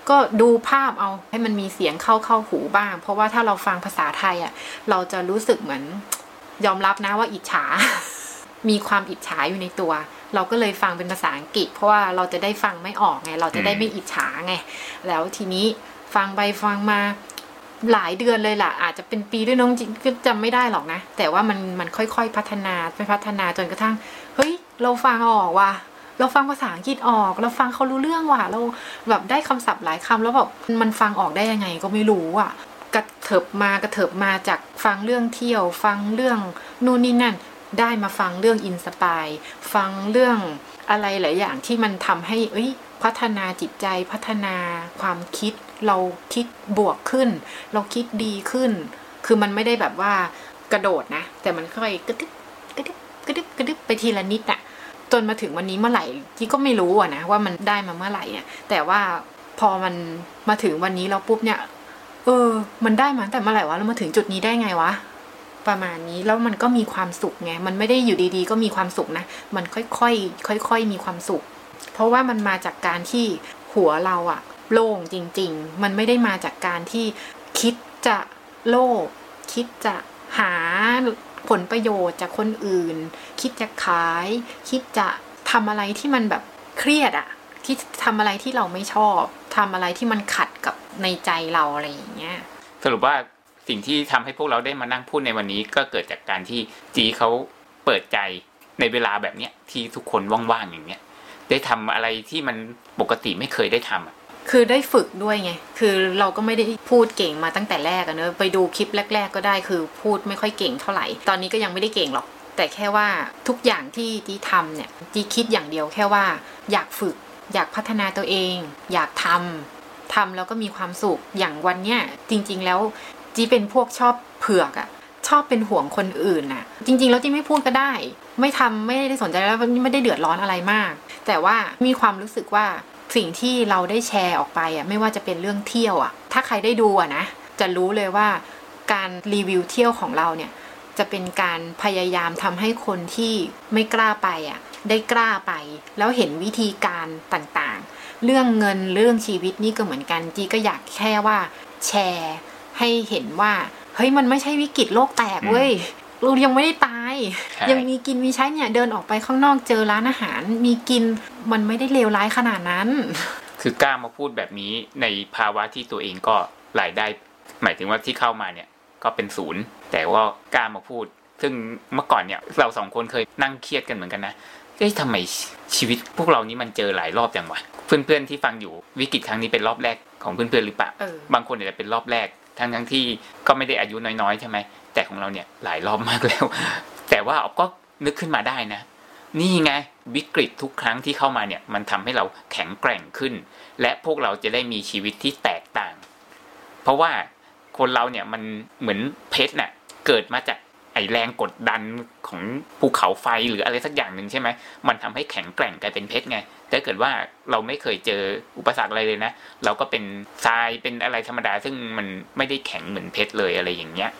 ก็ดูภาพเอาให้มันมีเสียงเข้าเข้าหูบ้าง เพราะว่าถ้าเราฟังภาษาไทยอะ เราจะรู้สึกเหมือนยอมรับนะว่าอิจฉา มีความอิจฉาอยู่ในตัว เราก็เลยฟังเป็นภาษาอังกฤษ เพราะว่าเราจะได้ฟังไม่ออกไง เราจะได้ไม่อิจฉาไง แล้วทีนี้ฟังไปฟังมาหลายเดือนเลยล่ะ อาจจะเป็นปีด้วยน้องจริงก็จำไม่ได้หรอกนะ แต่ว่ามันมันค่อยๆพัฒนาไปพัฒนาจนกระทั่ง เฮ้ย เราฟังออกว่ะเราฟังภาษาอังกฤษออก เราฟังเขารู้เรื่องว่ะเราแบบได้คำศัพท์หลายคำแล้วแบบมันฟังออกได้ยังไงก็ไม่รู้อะกระเถิบมากระเถิบมาจากฟังเรื่องเที่ยว ฟังเรื่องนู่นนี่นั่น ได้มาฟังเรื่องอินสปายฟังเรื่องอะไรหลายอย่างที่มันทำให้เอ้ยพัฒนาจิตใจพัฒนาความคิด เราคิดบวกขึ้น เราคิดดีขึ้น คือมันไม่ได้แบบว่ากระโดดนะ แต่มันค่อยกระดึบกระดึบกระดึบกระดึบไปทีละนิดอะจนมาถึงวันนี้เมื่อไหร่ที่ก็ไม่รู้อะนะว่ามันได้มาเมื่อไหร่เนี่ยแต่ว่าพอมันมาถึงวันนี้เราปุ๊บเนี่ย เออ มันได้มาแต่เมื่อไหร่วะแล้วมาถึงจุดนี้ได้ไงวะ ประมาณนี้แล้วมันก็มีความสุขไงมันไม่ได้อยู่ดีๆ ก็มีความสุขนะ มันค่อยๆค่อย ๆ มีความสุข เพราะว่ามันมาจากการที่หัวเราอะโล่งจริง ๆ มันไม่ได้มาจากการที่คิดจะโลภคิดจะหาผลประโยชน์จากคนอื่น คิดจะขาย คิดจะทำอะไรที่มันแบบเครียดอะคิดทำอะไรที่เราไม่ชอบทำอะไรที่มันขัดกับในใจเราอะไรอย่างเงี้ยสรุปว่า สิ่งที่ทำให้พวกเราได้มานั่งพูดในวันนี้ ก็เกิดจากการที่จีเขาเปิดใจในเวลาแบบเนี้ยที่ทุกคนว่างๆอย่างเนี้ยได้ทำอะไรที่มันปกติไม่เคยได้ทำอะคือได้ฝึกด้วยไง คือเราก็ไม่ได้พูดเก่งมาตั้งแต่แรกอะเนอะไปดูคลิปแรก ๆ ก็ได้คือพูดไม่ค่อยเก่งเท่าไหร่ ตอนนี้ก็ยังไม่ได้เก่งหรอก แต่แค่ว่าทุกอย่างที่จีทำเนี่ยจีคิดอย่างเดียวแค่ว่า อยากฝึก อยากพัฒนาตัวเอง อยากทำทำแล้วก็มีความสุขอย่างวันเนี้ยจริง ๆ แล้ว จีเป็นพวกชอบเผือกอะชอบเป็นห่วงคนอื่นน่ะ จริง ๆ แล้วที่ไม่พูดก็ได้ ไม่ทำไม่ได้สนใจแล้วไม่ได้เดือดร้อนอะไรมาก แต่ว่ามีความรู้สึกว่าสิ่งที่เราได้แชร์ออกไปอะไม่ว่าจะเป็นเรื่องเที่ยวอะ ถ้าใครได้ดูอะนะจะรู้เลยว่าการรีวิวเที่ยวของเราเนี่ย จะเป็นการพยายามทำให้คนที่ไม่กล้าไปอะ ได้กล้าไป แล้วเห็นวิธีการต่างๆ เรื่องเงินเรื่องชีวิตนี่ก็เหมือนกันจีก็อยากแค่ว่าแชร์ ให้เห็นว่า เฮ้ยมันไม่ใช่วิกฤตโลกแตกเว้ยเรายังไม่ได้ตายใช่ยังมีกินมีใช้เนี่ยเดินออกไปข้างนอกเจอร้านอาหาร มีกินมันไม่ได้เลวร้ายขนาดนั้น คือกล้ามาพูดแบบนี้ในภาวะที่ตัวเองก็รายได้ หมายถึงว่าที่เข้ามาเนี่ยก็เป็นศูนย์ แต่ว่ากล้ามาพูด ซึ่งเมื่อก่อนเนี่ยเราสองคนเคยนั่งเครียดกันเหมือนกันนะเอ้ยทำไมชีวิตพวกเรานี้มันเจอหลายรอบจังวะเพื่อนๆที่ฟังอยู่วิกฤตครั้งนี้เป็นรอบแรกของเพื่อนๆหรือเปล่าเออบางคนอาจจะเป็นรอบแรก ทั้งทั้งที่ก็ไม่ได้อายุน้อยๆใช่ไหมแต่ของเราเนี่ยหลายรอบมากแล้ว แต่ว่าออก็นึกขึ้นมาได้นะ นี่ไงวิกฤตทุกครั้งที่เข้ามาเนี่ยมันทำให้เราแข็งแกร่งขึ้น และพวกเราจะได้มีชีวิตที่แตกต่าง เพราะว่าคนเราเนี่ยมันเหมือนเพชรน่ะเกิดมาจาก ไอแรงกดดันของภูเขาไฟหรืออะไรสักอย่างหนึ่งใช่ไหม มันทำให้แข็งแกร่งกลายเป็นเพชรไงแต่ถ้าเกิดว่าเราไม่เคยเจออุปสรรคอะไรเลยนะ เราก็เป็นทรายเป็นอะไรธรรมดา ซึ่งมันไม่ได้แข็งเหมือนเพชรเลยอะไรอย่างเงี้ย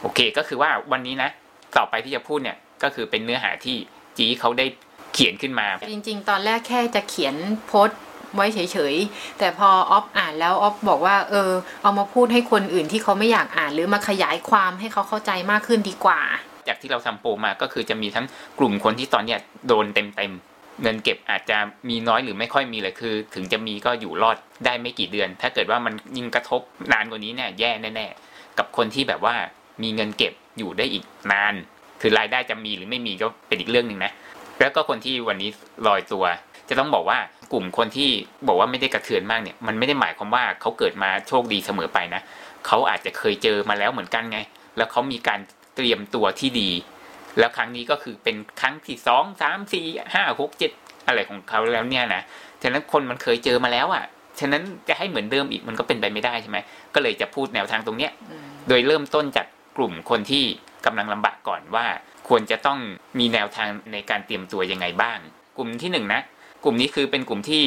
โอเค ก็คือว่าวันนี้นะ ต่อไปที่จะพูดเนี่ย ก็คือเป็นเนื้อหาที่จีเขาได้เขียนขึ้นมา จริง ๆ ตอนแรกแค่จะเขียนโพสต์ ไว้เฉยๆ แต่พอออฟอ่านแล้วออฟบอกว่าเออเอามาพูดให้คนอื่นที่เขาไม่อยากอ่าน หรือมาขยายความให้เขาเข้าใจมากขึ้นดีกว่า จากที่เราทำโปรมาก็คือจะมีทั้งกลุ่มคนที่ตอนเนี้ยโดนเต็มๆเงินเก็บอาจจะมีน้อยหรือไม่ค่อยมีเลยคือ ถึงจะมีก็อยู่รอดได้ไม่กี่เดือน ถ้าเกิดว่ามันยิ่งกระทบนานกว่านี้เนี่ยแย่แน่ๆกับคนที่แบบว่ามีเงินเก็บอยู่ได้อีกนาน คือรายได้จะมีหรือไม่มีก็เป็นอีกเรื่องหนึ่งนะ แล้วก็คนที่วันนี้ลอยตัว จะต้องบอกว่า กลุ่มคนที่บอกว่าไม่ได้กระเทือนมากเนี่ยมันไม่ได้หมายความว่าเขาเกิดมาโชคดีเสมอไปนะเขาอาจจะเคยเจอมาแล้วเหมือนกันไง แล้วเขามีการเตรียมตัวที่ดี แล้วครั้งนี้ก็คือเป็นครั้งที่สองสามสี่ห้าหกเจ็ดอะไรของเขาแล้วเนี่ยนะฉะนั้นคนมันเคยเจอมาแล้วอะฉะนั้นจะให้เหมือนเดิมอีกมันก็เป็นไปไม่ได้ใช่ไหมก็เลยจะพูดแนวทางตรงเนี้ยโดยเริ่มต้นจากกลุ่มคนที่กำลังลำบากก่อนว่า ควรจะต้องมีแนวทางในการเตรียมตัวยังไงบ้าง กลุ่มที่หนึ่งนะ กลุ่มนี้คือเป็นกลุ่มที่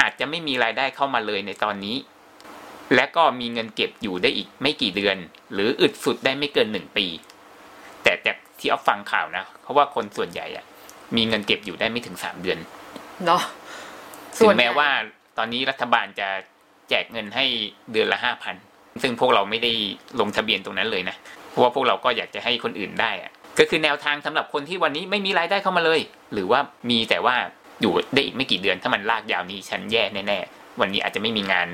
อาจจะไม่มีรายได้เข้ามาเลยในตอนนี้ และก็มีเงินเก็บอยู่ได้อีกไม่กี่เดือน หรืออึดสุดได้ไม่เกินหนึ่งปี แต่จากที่เอาฟังข่าวนะเพราะว่าคนส่วนใหญ่อะมีเงินเก็บอยู่ได้ไม่ถึงสามเดือนเนาะถึงแม้ว่าตอนนี้รัฐบาลจะแจกเงินให้เดือนละห้าพันซึ่งพวกเราไม่ได้ลงทะเบียนตรงนั้นเลยนะเพราะว่าพวกเราก็อยากจะให้คนอื่นได้อะก็คือแนวทางสำหรับคนที่วันนี้ไม่มีรายได้เข้ามาเลย หรือว่ามีแต่ว่า อยู่ได้อีกไม่กี่เดือน ถ้ามันลากยาวนี้ฉันแย่แน่ๆวันนี้อาจจะไม่มีงาน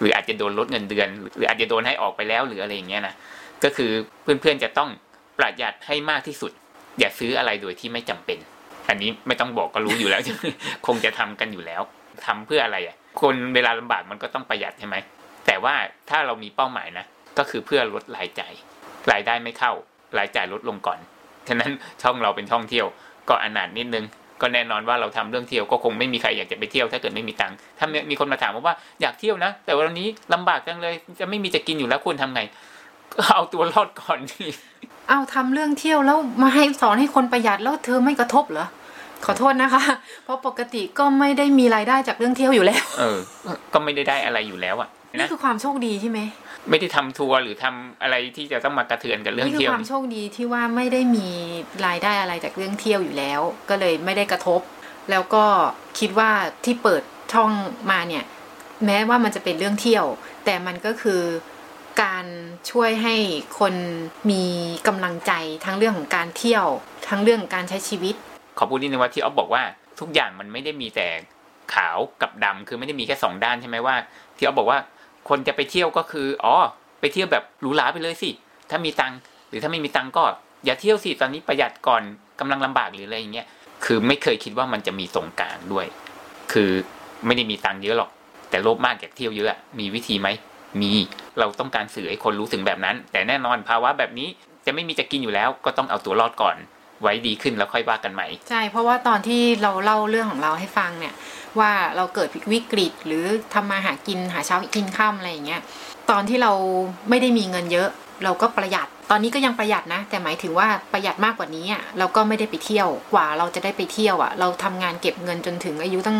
หรืออาจจะโดนลดเงินเดือน หรืออาจจะโดนให้ออกไปแล้วหรืออะไรอย่างเงี้ยนะก็คือเพื่อนๆจะต้องประหยัดให้มากที่สุด อย่าซื้ออะไรโดยที่ไม่จำเป็น อันนี้ไม่ต้องบอกก็รู้อยู่แล้วคงจะทำกันอยู่แล้วทำเพื่ออะไรอะ คนเวลาลำบากมันก็ต้องประหยัดใช่ไหมแต่ว่าถ้าเรามีเป้าหมายนะก็คือเพื่อลดรายจ่ายรายได้ไม่เข้ารายจ่ายลดลงก่อนฉะนั้นช่องเราเป็นช่องเที่ยวก็อนาถนิดนึง ก็แน่นอนว่าเราทำเรื่องเที่ยวก็คงไม่มีใครอยากจะไปเที่ยวถ้าเกิดไม่มีตังค์ถ้ามีคนมาถามว่าอยากเที่ยวนะ แต่วันนี้ลำบากจังเลยจะไม่มีจะกินอยู่แล้วควรทำไงก็เอาตัวรอดก่อนเอาทำเรื่องเที่ยวแล้วมาให้สอนให้คนประหยัดแล้วเธอไม่กระทบเหรอขอโทษนะคะ เพราะปกติก็ไม่ได้มีรายได้จากเรื่องเที่ยวอยู่แล้ว เออ ก็ไม่ได้ได้อะไรอยู่แล้วอะนี่นะคือความโชคดีใช่ไหม ไม่ได้ทำทัวร์หรือทำอะไรที่จะต้องมากระเทือนกับเรื่องนี่คือเที่ยวความโชคดีที่ว่าไม่ได้มีรายได้อะไรจากเรื่องเที่ยวอยู่แล้ว ก็เลยไม่ได้กระทบ แล้วก็คิดว่าที่เปิดช่องมาเนี่ย แม้ว่ามันจะเป็นเรื่องเที่ยว แต่มันก็คือการช่วยให้คนมีกำลังใจทั้งเรื่องของการเที่ยว ทั้งเรื่องของการใช้ชีวิต ขอพูดนิดนึงว่าที่ออฟบอกว่าทุกอย่างมันไม่ได้มีแต่ขาวกับดำคือไม่ได้มีแค่สองด้านใช่ไหมว่า ที่ออฟบอกว่า คนจะไปเที่ยวก็คือ อ๋อ ไปเที่ยวแบบหรูหราไปเลยสิ ถ้ามีตังค์หรือถ้าไม่มีตังค์ก็ อย่าเที่ยวสิตอนนี้ประหยัดก่อนกำลังลำบากหรืออะไรอย่างเงี้ยคือไม่เคยคิดว่ามันจะมีตรงกลางด้วย คือไม่ได้มีตังค์เยอะหรอก แต่โลภมากอยากเที่ยวเยอะมีวิธีไหมมีเราต้องการสื่อให้คนรู้ถึงแบบนั้น แต่แน่นอนภาวะแบบนี้จะไม่มีจะกินอยู่แล้ว ก็ต้องเอาตัวรอดก่อน ไว้ดีขึ้นแล้วค่อยว่ากันใหม่ ใช่ เพราะว่าตอนที่เราเล่าเรื่องของเราให้ฟังเนี่ย ว่าเราเกิดวิกฤตหรือทำมาหากินหาเช้ากินข้ามอะไรอย่างเงี้ยตอนที่เราไม่ได้มีเงินเยอะ เราก็ประหยัด ตอนนี้ก็ยังประหยัดนะ แต่หมายถึงว่าประหยัดมากกว่านี้อะเราก็ไม่ได้ไปเที่ยวกว่าเราจะได้ไปเที่ยวอะ เราทำงานเก็บเงินจนถึงอายุตั้ง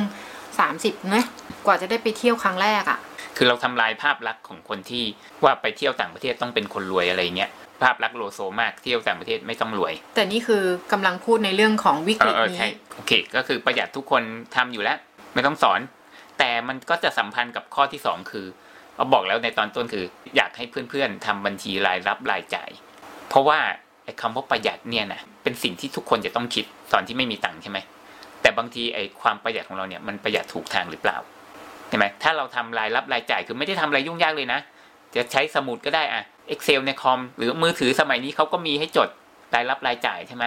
สามสิบนะกว่าจะได้ไปเที่ยวครั้งแรกอะ คือเราทำลายภาพลักษณ์ของคนที่ว่าไปเที่ยวต่างประเทศต้องเป็นคนรวยอะไรเงี้ยภาพลักษณ์โลโซมากเที่ยวต่างประเทศไม่ต้องรวย แต่นี่คือกำลังพูดในเรื่องของวิกเอฤอตเออนี้ใช่โอเคก็คือประหยัดทุกคนทำอยู่แล้ว ไม่ต้องสอน แต่มันก็จะสัมพันธ์กับข้อที่สองคือเราบอกแล้วในตอนต้นคือ อยากให้เพื่อนๆทำบัญชีรายรับรายจ่าย เพราะว่าไอ้คำว่าประหยัดเนี่ยนะเป็นสิ่งที่ทุกคนจะต้องคิดตอนที่ไม่มีตังค์ใช่ไหมแต่บางทีไอ้ความประหยัดของเราเนี่ยมันประหยัดถูกทางหรือเปล่าใช่ไหมถ้าเราทำรายรับรายจ่ายคือไม่ได้ทำอะไรยุ่งยากเลยนะ จะใช้สมุดก็ได้อะ Excel ในคอมหรือมือถือสมัยนี้เขาก็มีให้จดรายรับรายจ่ายใช่ไหม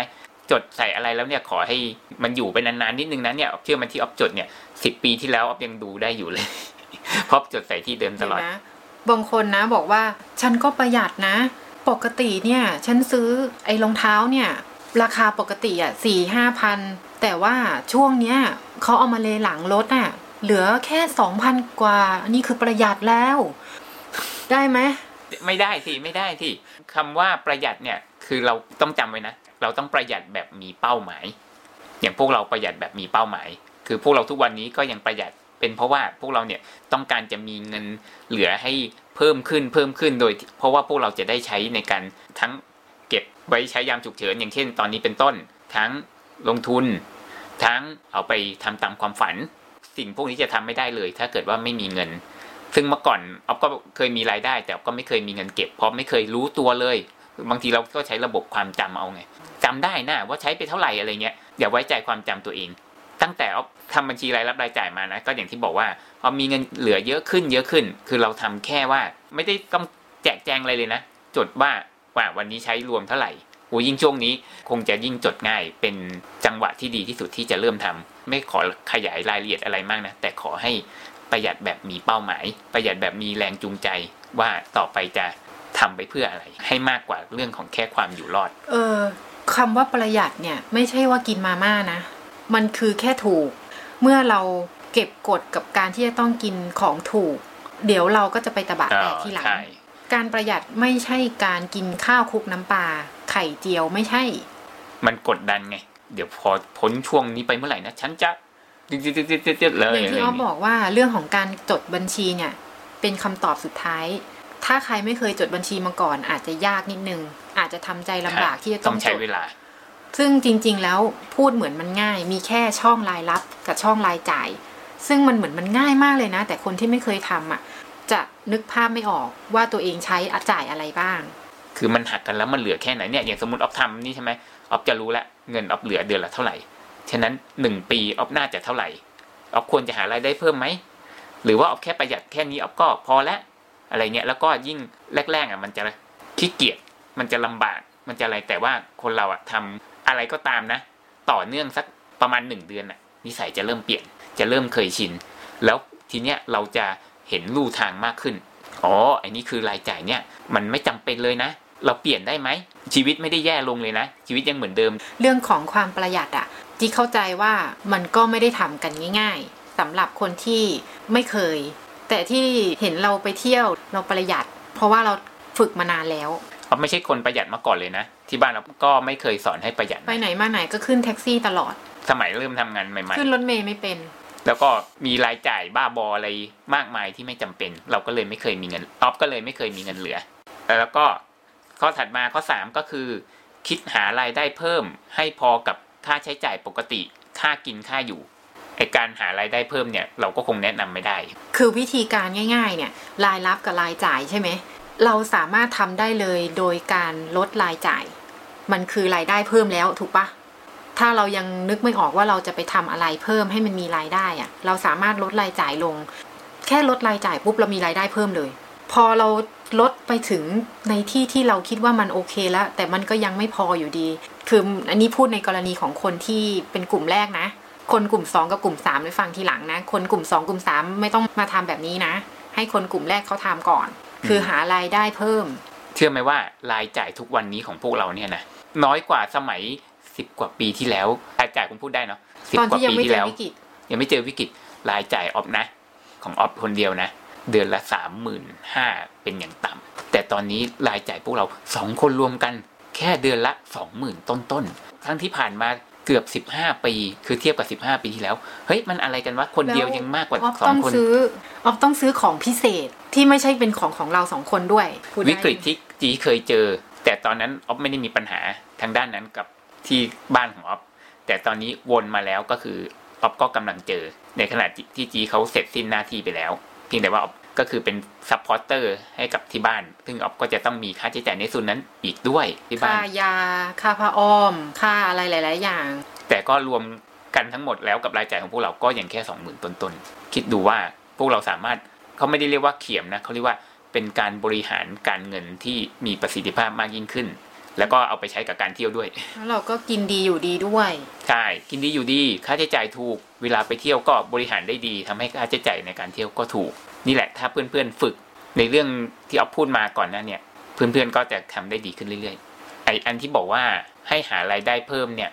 จดใส่อะไรแล้วเนี่ยขอให้มันอยู่ไปนานๆนิดนึงนะเนี่ยเชื่อมันที่ออฟจดเนี่ยสิบปีที่แล้วออฟยังดูได้อยู่เลยเพราะจดใส่ที่เดิมตเห็นลอดไหมบางคนนะบอกว่าฉันก็ประหยัดนะ ปกติเนี่ย ฉันซื้อไอ้รองเท้าเนี่ย ราคาปกติอะสี่ห้าพันแต่ว่าช่วงเนี้ยเขาเอามาเลหลังรถอะเหลือแค่สองพันกว่าอันนี้คือประหยัดแล้ว ได้ไหมไม่ได้สิไม่ได้สิคำว่าประหยัดเนี่ย คือเราต้องจำไว้นะ เราต้องประหยัดแบบมีเป้าหมาย อย่างพวกเราประหยัดแบบมีเป้าหมาย คือพวกเราทุกวันนี้ก็ยังประหยัดเป็นเพราะว่าพวกเราเนี่ยต้องการจะมีเงินเหลือให้เพิ่มขึ้นเพิ่มขึ้นโดย เพราะว่าพวกเราจะได้ใช้ในการทั้งเก็บไว้ใช้ยามฉุกเฉินอย่างเช่น ตอนนี้เป็นต้น ทั้งลงทุน ทั้งเอาไปทำตามความฝัน สิ่งพวกนี้จะทำไม่ได้เลย ถ้าเกิดว่าไม่มีเงิน ซึ่งเมื่อก่อนออฟก็เคยมีรายได้ แต่ก็ไม่เคยมีเงินเก็บเพราะไม่เคยรู้ตัวเลย บางทีเราก็ใช้ระบบความจำเอาไงจำได้นะว่าใช้ไปเท่าไหร่อะไรเงี้ยอย่าไว้ใจความจำตัวเอง ตั้งแต่ออฟทำบัญชีรายรับรายจ่ายมานะก็อย่างที่บอกว่าพอมีเงินเหลือเยอะขึ้นเยอะขึ้น คือเราทำแค่ว่าไม่ได้ต้องแจกแจงอะไรเลยนะ จดว่าว่าวันนี้ใช้รวมเท่าไหร่โอ้ยิ่งช่วงนี้คงจะยิ่งจดง่ายเป็นจังหวะที่ดีที่สุดที่จะเริ่มทำไม่ขอขยายรายละเอียดอะไรมากนะ แต่ขอให้ประหยัดแบบมีเป้าหมาย ประหยัดแบบมีแรงจูงใจ ว่าต่อไปจะ ทำไปเพื่ออะไร ให้มากกว่าเรื่องของแค่ความอยู่รอด เออคำว่าประหยัดเนี่ย ไม่ใช่ว่ากินมาม่านะ มันคือแค่ถูก เมื่อเราเก็บกดกับการที่จะต้องกินของถูก เดี๋ยวเราก็จะไปตะบะแตกทีหลังใช่การประหยัดไม่ใช่การกินข้าวคลุกน้ำปลาไข่เจียวไม่ใช่ มันกดดันไง เดี๋ยวพอพ้นช่วงนี้ไปเมื่อไหร่นะฉันจะตึ๊ดๆๆๆๆเลยอย่างอะไรที่ออ้อย่างเงี้บยอกว่าเรื่องของการจดบัญชีเนี่ย เป็นคำตอบสุดท้าย ถ้าใครไม่เคยจดบัญชีมาก่อน อาจจะยากนิดนึง อาจจะทำใจลำบากที่จะต้ต้อองงใช้จดเวลา ซึ่งจริง ๆ แล้วพูดเหมือนมันง่าย มีแค่ช่องรายรับกับช่องรายจ่าย ซึ่งมันเหมือนมันง่ายมากเลยนะ แต่คนที่ไม่เคยทำอะ จะนึกภาพไม่ออกว่าตัวเองใช้จ่ายอะไรบ้าง คือมันหักกันแล้วมันเหลือแค่ไหนเนี่ยอย่างสมมติออฟทำนี่ใช่ไหมออฟจะรู้แล้วเงินออฟเหลือเดือนละเท่าไหร่ฉะนั้นหนึ่งปีออฟน่าจะเท่าไหร่ออฟควรจะหารายได้เพิ่มไหมหรือว่าออฟแค่ประหยัดแค่นี้ออฟก็พอแล้ว อะไรเงี้ยแล้วก็ยิ่งแรกๆอะมันจะขี้เกียจมันจะลำบากมันจะอะไรแต่ว่าคนเราอะทำอะไรก็ตามนะ ต่อเนื่องสักประมาณหนึ่งเดือนอะนิสัยจะเริ่มเปลี่ยนจะเริ่มเคยชิน แล้วทีเนี้ยเราจะเห็นลู่ทางมากขึ้นอ๋อไอ้นี่คือรายจ่ายเนี่ยมันไม่จำเป็นเลยนะ เราเปลี่ยนได้ไหมชีวิตไม่ได้แย่ลงเลยนะ ชีวิตยังเหมือนเดิม เรื่องของความประหยัดอะจีเข้าใจว่ามันก็ไม่ได้ทำกันง่าย ๆสำหรับคนที่ไม่เคย แต่ที่เห็นเราไปเที่ยวเราประหยัด เพราะว่าเราฝึกมานานแล้วเราไม่ใช่คนประหยัดมาก่อนเลยนะ ที่บ้านเราก็ไม่เคยสอนให้ประหยัดไปนะไหนมาไหนก็ขึ้นแท็กซี่ตลอด สมัยเริ่มทำงานใหม่ขึ้นรถเมย์ไม่เป็นๆแล้วก็มีรายจ่ายบ้าบออะไรมากมายที่ไม่จำเป็น เราก็เลยไม่เคยมีเงินออฟก็เลยไม่เคยมีเงินเหลือ แล้วก็ข้อถัดมาข้อสามก็คือ คิดหารายได้เพิ่มให้พอกับค่าใช้จ่ายปกติ ค่ากินค่าอยู่ไอ การหารายได้เพิ่มเนี่ยเราก็คงแนะนำไม่ได้ คือวิธีการง่ายๆเนี่ยรายรับกับรายจ่ายใช่ไหมเราสามารถทำได้เลยโดยการลดรายจ่าย มันคือรายได้เพิ่มแล้วถูกปะถ้าเรายังนึกไม่ออกว่าเราจะไปทำอะไรเพิ่มให้มันมีรายได้อะเราสามารถลดรายจ่ายลง แค่ลดรายจ่ายปุ๊บเรามีรายได้เพิ่มเลย พอเราลดไปถึงในที่ที่เราคิดว่ามันโอเคแล้ว แต่มันก็ยังไม่พออยู่ดี คืออันนี้พูดในกรณีของคนที่เป็นกลุ่มแรกนะ คนกลุ่มสองกับกลุ่มสามไปฟังทีหลังนะ คนกลุ่มสองกลุ่มสามไม่ต้องมาทำแบบนี้นะ ให้คนกลุ่มแรกเขาทำก่อน คือหารายได้เพิ่ม เชื่อไหมว่ารายจ่ายทุกวันนี้ของพวกเราเนี่ยนะน้อยกว่าสมัยสิบกว่าปีที่แล้วรายจ่ายผมพูดได้เนาะสิบตอนกว่าที่ยังปีไม่ที่เจอแล้ววิกฤตยังไม่เจอวิกฤตรายจ่ายออฟนะ ของออฟคนเดียวนะ เดือนละสามหมื่นห้าเป็นอย่างต่ำแต่ตอนนี้รายจ่ายพวกเราสองคนรวมกัน แค่เดือนละสองหมื่นต้นๆทั้งที่ผ่านมา เกือบสิบห้าปี คือเทียบกับสิบห้าปีที่แล้ว เฮ้ยมันอะไรกันวะคนเดียวยังมากกว่าออฟสอต้องงคนซื้อออฟต้องซื้อของพิเศษที่ไม่ใช่เป็นของของเราสองคนด้วยพูดได้วิกฤตที่จีเคยเจอ แต่ตอนนั้นออฟไม่ได้มีปัญหาทางด้านนั้นกับที่บ้านของออฟแต่ตอนนี้วนมาแล้วก็คือออฟก็กำลังเจอ ในขณะที่จีเขาเสร็จสิ้นหน้าที่ไปแล้ว เพียงแต่ว่าออฟ ก็คือเป็น supporter ให้กับที่บ้าน ซึ่งออฟก็จะต้องมีค่าใช้จ่ายในส่วนนั้นอีกด้วยที่บ้าน ค่ายา ค่าผ้าอ้อม ค่าอะไรหลาย ๆ อย่าง แต่ก็รวมกันทั้งหมดแล้วกับรายจ่ายของพวกเราก็ยังแค่สองหมื่นต้นๆ คิดดูว่าพวกเราสามารถเขาไม่ได้เรียกว่าเขียมนะเขาเรียกว่าเป็นการบริหารการเงินที่มีประสิทธิภาพมากยิ่งขึ้น แล้วก็เอาไปใช้กับการเที่ยวด้วย แล้วเราก็กินดีอยู่ดีด้วย ใช่ กินดีอยู่ดี ค่าใช้จ่ายถูก เวลาไปเที่ยวก็บริหารได้ดีทำให้ค่าใช้จ่ายในการเที่ยวก็ถูก นี่แหละถ้าเพื่อนๆฝึกในเรื่องที่ออฟพูดมาก่อนหน้าเนี่ยเพื่อนๆก็จะทำได้ดีขึ้นเรื่อยๆไออันที่บอกว่าให้หารายได้เพิ่มเนี่ย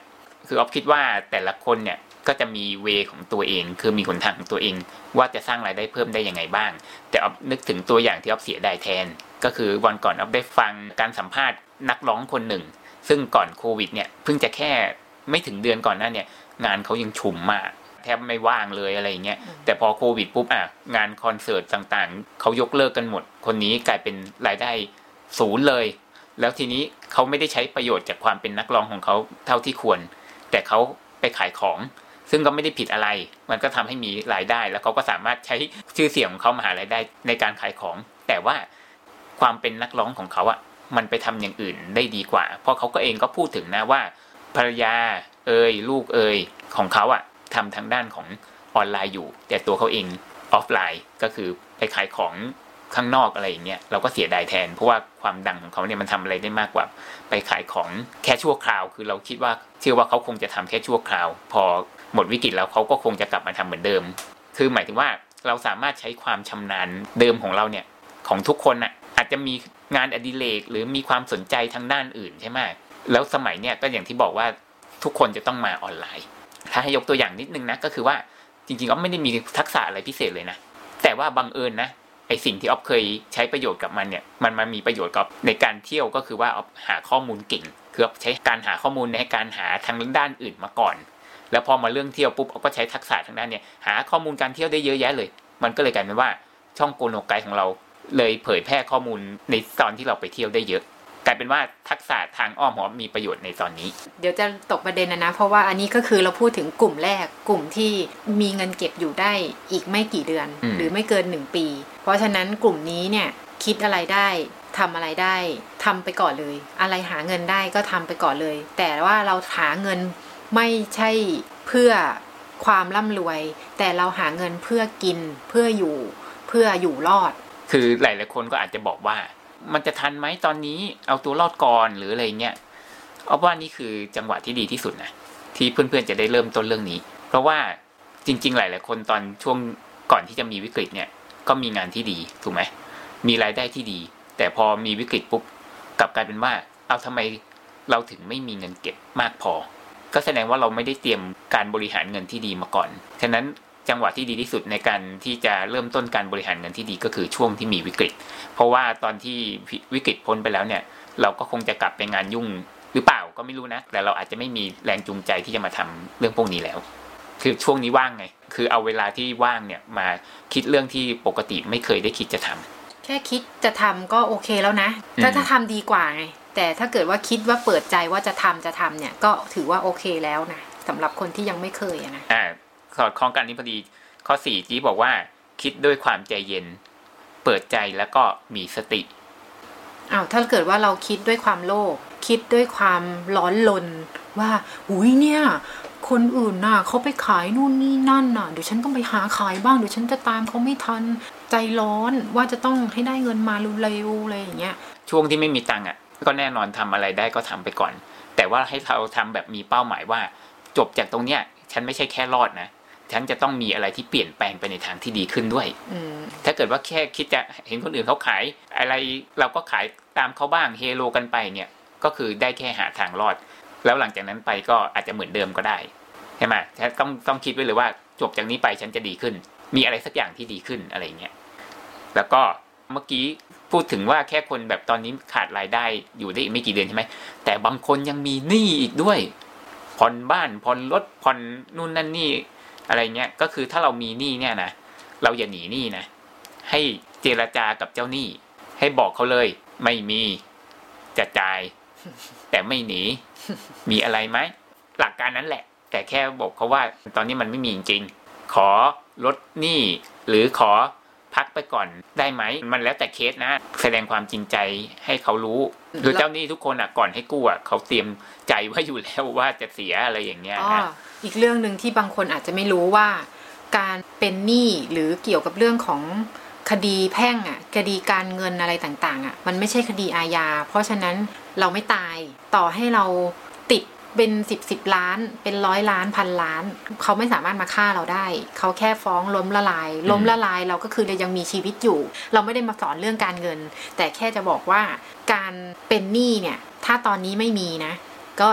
คือออฟคิดว่าแต่ละคนเนี่ยก็จะมีเวของตัวเอง คือมีหนทางของตัวเอง ว่าจะสร้างรายได้เพิ่มได้ยังไงบ้าง แต่ออฟนึกถึงตัวอย่างที่ออฟเสียดายแทน ก็คือวันก่อนออฟได้ฟังการสัมภาษณ์นักร้องคนหนึ่ง ซึ่งก่อนโควิดเนี่ยเพิ่งจะแค่ไม่ถึงเดือนก่อนหน้าเนี่ยงานเขายังชุมมาก ทบไม่ว่างเลยอะไรเงี้ยแต่พอโควิดปุ๊บอะงานคอนเสิร์ตต่างๆเขายกเลิกกันหมด คนนี้กลายเป็นรายได้ศูนย์เลย แล้วทีนี้เขาไม่ได้ใช้ประโยชน์จากความเป็นนักร้องของเขาเท่าที่ควร แต่เขาไปขายของ ซึ่งก็ไม่ได้ผิดอะไร มันก็ทำให้มีรายได้ แล้วเขาก็สามารถใช้ชื่อเสียงของเขามาหารายได้ในการขายของ แต่ว่าความเป็นนักร้องของเขาอะมันไปทำอย่างอื่นได้ดีกว่า เพราะเขาก็เองก็พูดถึงนะว่าภรรยาเอ่ยลูกเอ่ยของเขาอะ ทำทางด้านของออนไลน์อยู่ แต่ตัวเขาเองออฟไลน์ก็คือไปขายของข้างนอกอะไรอย่างเงี้ยเราก็เสียดายแทน เพราะว่าความดังของเขาเนี่ยมันทำอะไรได้มากกว่า ไปขายของแค่ชั่วคราว คือเราคิดว่าเชื่อว่าเขาคงจะทำแค่ชั่วคราว พอหมดวิกฤตแล้วเขาก็คงจะกลับมาทำเหมือนเดิม คือหมายถึงว่าเราสามารถใช้ความชำนาญเดิมของเราเนี่ยของทุกคนน่ะอาจจะมีงานอดิเรกหรือมีความสนใจทางด้านอื่นใช่ไหมแล้วสมัยเนี่ยก็อย่างที่บอกว่าทุกคนจะต้องมาออนไลน์ ถ้าให้ยกตัวอย่างนิดนึงนะก็คือว่าจริงๆอ๊อฟไม่ได้มีทักษะอะไรพิเศษเลยนะ แต่ว่าบังเอิญนะไอสิ่งที่อ๊อฟเคยใช้ประโยชน์กับมันเนี่ย มันมามีประโยชน์กับในการเที่ยวก็คือว่าอ๊อฟหาข้อมูลเก่งคืออ๊อฟใช้การหาข้อมูลในการหาทางด้านอื่นมาก่อน แล้วพอมาเรื่องเที่ยวปุ๊บอ๊อฟก็ใช้ทักษะทางด้านเนี่ยหาข้อมูลการเที่ยวได้เยอะแยะเลย มันก็เลยกลายเป็นว่าช่องโกโนไกของเราเลยเผยแพร่ข้อมูลในตอนที่เราไปเที่ยวได้เยอะ ลายเป็นว่าทักษะทางอ้อมของอ๊อฟมีประโยชน์ในตอนนี้ เดี๋ยวจะตกประเด็นนะนะ เพราะว่าอันนี้ก็คือเราพูดถึงกลุ่มแรกกลุ่มที่มีเงินเก็บอยู่ได้อีกไม่กี่เดือนอืมหรือไม่เกินหนึ่งปี เพราะฉะนั้นกลุ่มนี้เนี่ยคิดอะไรได้ทำอะไรได้ทำไปก่อนเลย อะไรหาเงินได้ก็ทำไปก่อนเลย แต่ว่าเราหาเงินไม่ใช่เพื่อความร่ำรวย แต่เราหาเงินเพื่อกินเพื่ออยู่เพื่ออยู่รอด คือหลายๆคนก็อาจจะบอกว่า มันจะทันไหมตอนนี้เอาตัวรอดก่อนหรืออะไรเงี้ยเอาว่านี่คือจังหวะที่ดีที่สุดนะที่เพื่อนๆจะได้เริ่มต้นเรื่องนี้ เพราะว่าจริง ๆ หลาย ๆ คนตอนช่วงก่อนที่จะมีวิกฤตเนี่ย ก็มีงานที่ดีถูกไหมมีรายได้ที่ดี แต่พอมีวิกฤตปุ๊บกลับกลายเป็นว่า เอาทำไมเราถึงไม่มีเงินเก็บมากพอ ก็แสดงว่าเราไม่ได้เตรียมการบริหารเงินที่ดีมาก่อนฉะนั้น จังหวะที่ดีที่สุดในการที่จะเริ่มต้นการบริหารเงินที่ดีก็คือช่วงที่มีวิกฤต เพราะว่าตอนที่วิกฤตพ้นไปแล้วเนี่ย เราก็คงจะกลับไปงานยุ่งหรือเปล่าก็ไม่รู้นะ แต่เราอาจจะไม่มีแรงจูงใจที่จะมาทำเรื่องพวกนี้แล้ว คือช่วงนี้ว่างไง คือเอาเวลาที่ว่างเนี่ยมาคิดเรื่องที่ปกติไม่เคยได้คิดจะทำแค่คิดจะทำก็โอเคแล้วนะอืมถ้าถ้าทำดีกว่าไงแต่ถ้าเกิดว่าคิดว่าเปิดใจว่าจะทำจะทำเนี่ยก็ถือว่าโอเคแล้วนะสำหรับคนที่ยังไม่เคยอะนะอ่า สอดคล้องกันนี้พอดี ข้อสี่จี้บอกว่า คิดด้วยความใจเย็น เปิดใจแล้วก็มีสติอ้าวถ้าเกิดว่าเราคิดด้วยความโลภคิดด้วยความร้อนลนว่าอุ้ยเนี่ย คนอื่นน่ะเขาไปขายนู่นนี่นั่นน่ะเดี๋ยวฉันต้องไปหาขายบ้างเดี๋ยวฉันจะตามเขาไม่ทันใจร้อนว่าจะต้องให้ได้เงินมาเร็วๆอะไรอย่างเงี้ยช่วงที่ไม่มีตังค์อะ ก็แน่นอนทำอะไรได้ก็ทำไปก่อน แต่ว่าให้เราทำแบบมีเป้าหมายว่า จบจากตรงเนี้ย ฉันไม่ใช่แค่รอดนะ ฉันจะต้องมีอะไรที่เปลี่ยนแปลงไปในทางที่ดีขึ้นด้วยอืมถ้าเกิดว่าแค่คิดจะเห็นคนอื่นเขาขาย อะไรเราก็ขายตามเขาบ้างเฮโลกันไปเนี่ยก็คือได้แค่หาทางรอด แล้วหลังจากนั้นไปก็อาจจะเหมือนเดิมก็ได้ใช่ไหมต้องต้องคิดไว้เลยว่าจบจากนี้ไปฉันจะดีขึ้น มีอะไรสักอย่างที่ดีขึ้นอะไรเงี้ยแล้วก็เมื่อกี้พูดถึงว่าแค่คนแบบตอนนี้ขาดรายได้อยู่ได้อีกไม่กี่เดือนใช่ไหมแต่บางคนยังมีหนี้อีกด้วยผ่อนบ้านผ่อนรถผ่อนนู่นนั่นนี่ อะไรเงี้ยก็คือถ้าเรามีหนี้เนี่ยนะเราอย่าหนีหนี้นะ ให้เจรจากับเจ้าหนี้ ให้บอกเขาเลย ไม่มีจะจ่าย แต่ไม่หนี มีอะไรไหมหลักการนั้นแหละ แต่แค่บอกเขาว่า ตอนนี้มันไม่มีจริงๆขอลดหนี้หรือขอพักไปก่อนได้ไหม มันแล้วแต่เคสนะ แสดงความจริงใจให้เขารู้คือเจ้าหนี้ทุกคนอะก่อนให้กู้อะเขาเตรียมใจไว้อยู่แล้วว่าจะเสียอะไรอย่างเงี้ยอ๋อนะ อีกเรื่องหนึ่งที่บางคนอาจจะไม่รู้ว่า การเป็นหนี้หรือเกี่ยวกับเรื่องของคดีแพ่งอะคดีการเงินอะไรต่างๆอะมันไม่ใช่คดีอาญา เพราะฉะนั้นเราไม่ตายต่อให้เราติดเป็นสิบสิบล้าน เป็นร้อยล้านพันล้าน เขาไม่สามารถมาฆ่าเราได้ เขาแค่ฟ้องล้มละลาย ล้มละลายเราก็คือเรายังมีชีวิตอยู่ เราไม่ได้มาสอนเรื่องการเงิน แต่แค่จะบอกว่าการเป็นหนี้เนี่ย ถ้าตอนนี้ไม่มีนะ ก็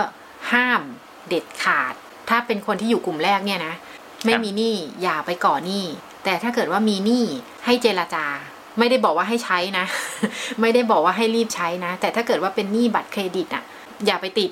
ห้ามเด็ดขาด ถ้าเป็นคนที่อยู่กลุ่มแรกเนี่ยนะ ไม่มีหนี้อย่าไปก่อหนี้แต่ถ้าเกิดว่ามีหนี้ให้เจรจา ไม่ได้บอกว่าให้ใช้นะ ไม่ได้บอกว่าให้รีบใช้นะ แต่ถ้าเกิดว่าเป็นหนี้บัตรเครดิตอะอย่าไปติด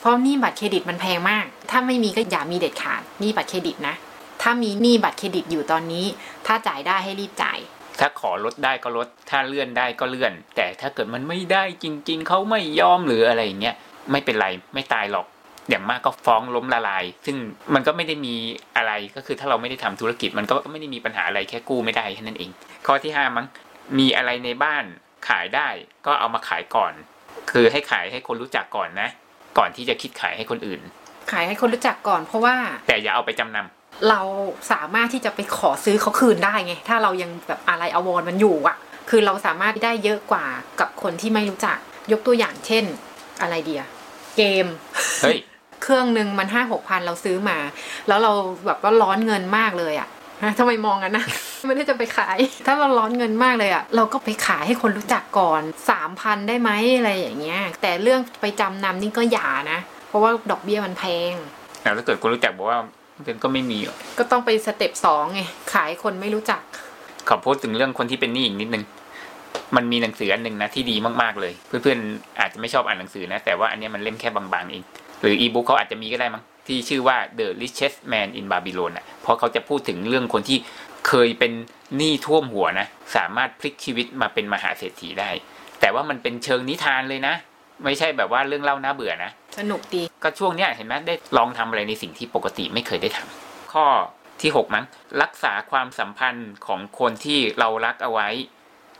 เพราะหนี้บัตรเครดิตมันแพงมาก ถ้าไม่มีก็อย่ามีเด็ดขาดหนี้บัตรเครดิตนะ ถ้ามีหนี้บัตรเครดิตอยู่ตอนนี้ ถ้าจ่ายได้ให้รีบจ่าย ถ้าขอลดได้ก็ลด ถ้าเลื่อนได้ก็เลื่อน แต่ถ้าเกิดมันไม่ได้จริง ๆเขาไม่ยอมหรืออะไรอย่างเงี้ยไม่เป็นไรไม่ตายหรอก อย่างมากก็ฟ้องล้มละลาย ซึ่งมันก็ไม่ได้มีอะไรก็คือถ้าเราไม่ได้ทำธุรกิจ มันก็ไม่ได้มีปัญหาอะไรแค่กู้ไม่ได้แค่นั้นเอง ข้อที่ห้ามั้งมีอะไรในบ้านขายได้ก็เอามาขายก่อน คือให้ขายให้คนรู้จักก่อนนะ ก่อนที่จะคิดขายให้คนอื่น ขายให้คนรู้จักก่อนเพราะว่า แต่อย่าเอาไปจำนำเราสามารถที่จะไปขอซื้อเขาคืนได้ไง ถ้าเรายังแบบอะไรอววรมันอยู่อะคือเราสามารถได้เยอะกว่ากับคนที่ไม่รู้จัก ยกตัวอย่างเช่น อะไรเดีย เกม เฮ้ย เครื่องหนึ่งมันห้าหกพันเราซื้อมา แล้วเราแบบว่าร้อนเงินมากเลยอะ่ะทำไมมองกันนะไม่ได้จะไปขาย ถ้าเราร้อนเงินมากเลยอะ่ะเราก็ไปขายให้คนรู้จักก่อนสามพันได้ไหมอะไรอย่างเงี้ย แต่เรื่องไปจำนำนี่ก็อย่านะ เพราะว่าดอกเบี้ยมันแพงแล้วถ้าเกิดคนรู้จักบอกว่ามันก็ไม่มีหรอกก็ต้องไปสเต็ปสองไงขายคนไม่รู้จักขอพูดถึงเรื่องคนที่เป็นหนี้อีกนิดนึงมันมีหนังสืออันหนึ่งนะที่ดีมากๆเลย เพื่อนๆอาจจะไม่ชอบอ่านหนังสือนะ แต่ว่าอันเนี้ยมันเล่มแค่บางๆเอง หรืออีบุ๊กเขาอาจจะมีก็ได้มั้งที่ชื่อว่า The Richest Man in Babylon อะเพราะเขาจะพูดถึงเรื่องคนที่เคยเป็นหนี้ท่วมหัวนะ สามารถพลิกชีวิตมาเป็นมหาเศรษฐีได้ แต่ว่ามันเป็นเชิงนิทานเลยนะ ไม่ใช่แบบว่าเรื่องเล่าน่าเบื่อนะ สนุกดี ก็ช่วงเนี้ยเห็นไหมได้ลองทำอะไรในสิ่งที่ปกติไม่เคยได้ทำข้อที่หกมั้ง รักษาความสัมพันธ์ของคนที่เรารักเอาไว้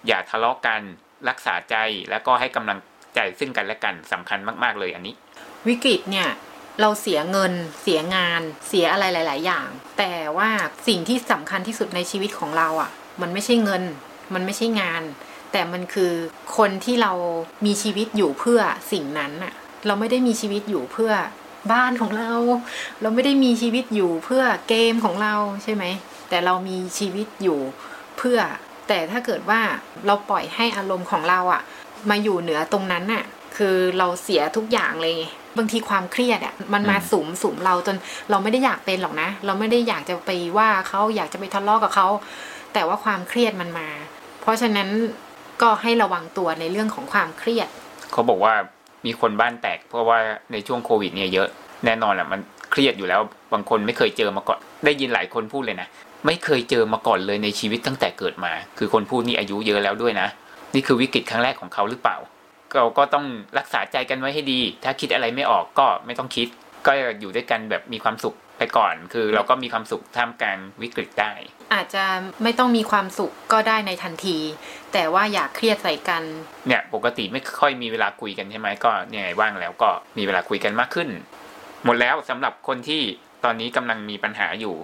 อย่าทะเลาะกัน รักษาใจแล้วก็ให้กำลังใจซึ่งกันและกันสำคัญมาก ๆเลยอันนี้ วิกฤตเนี่ยเราเสียเงิน เสียงาน เสียอะไรหลาย ๆ อย่าง แต่ว่าสิ่งที่สำคัญที่สุดในชีวิตของเราอะ่ะ มันไม่ใช่เงิน มันไม่ใช่งาน แต่มันคือคนที่เรามีชีวิตอยู่เพื่อสิ่งนั้นอะเราไม่ได้มีชีวิตอยู่เพื่อบ้านของเรา เราไม่ได้มีชีวิตอยู่เพื่อเกมของเราใช่ไหม แต่เรามีชีวิตอยู่เพื่อ แต่ถ้าเกิดว่าเราปล่อยให้อารมณ์ของเราอะมาอยู่เหนือตรงนั้นน่ะ คือเราเสียทุกอย่างเลยไงบางทีความเครียดอะมันมาอืมสุมสุมเราจนเราไม่ได้อยากเป็นหรอกนะ เราไม่ได้อยากจะไปว่าเขาอยากจะไปทะเลาะกับเขาแต่ว่าความเครียดมันมา เพราะฉะนั้นก็ให้ระวังตัวในเรื่องของความเครียด เขาบอกว่ามีคนบ้านแตก เพราะว่าในช่วงโควิดเนี่ยเยอะแน่นอนแหละมันเครียดอยู่แล้วบางคนไม่เคยเจอมาก่อนได้ยินหลายคนพูดเลยนะไม่เคยเจอมาก่อนเลยในชีวิตตั้งแต่เกิดมา คือคนพูดนี่อายุเยอะแล้วด้วยนะ นี่คือวิกฤตครั้งแรกของเขาหรือเปล่า เราก็ต้องรักษาใจกันไว้ให้ดี ถ้าคิดอะไรไม่ออกก็ไม่ต้องคิด ก็อยู่ด้วยกันแบบมีความสุขไปก่อน คือเราก็มีความสุขท่ามกลางวิกฤตได้ อาจจะไม่ต้องมีความสุขก็ได้ในทันที แต่ว่าอย่าเครียดใส่กัน เนี่ยปกติไม่ค่อยมีเวลาคุยกันใช่ไหมก็เนี่ยว่างแล้วก็มีเวลาคุยกันมากขึ้น หมดแล้วสำหรับคนที่ตอนนี้กำลังมีปัญหาอยู่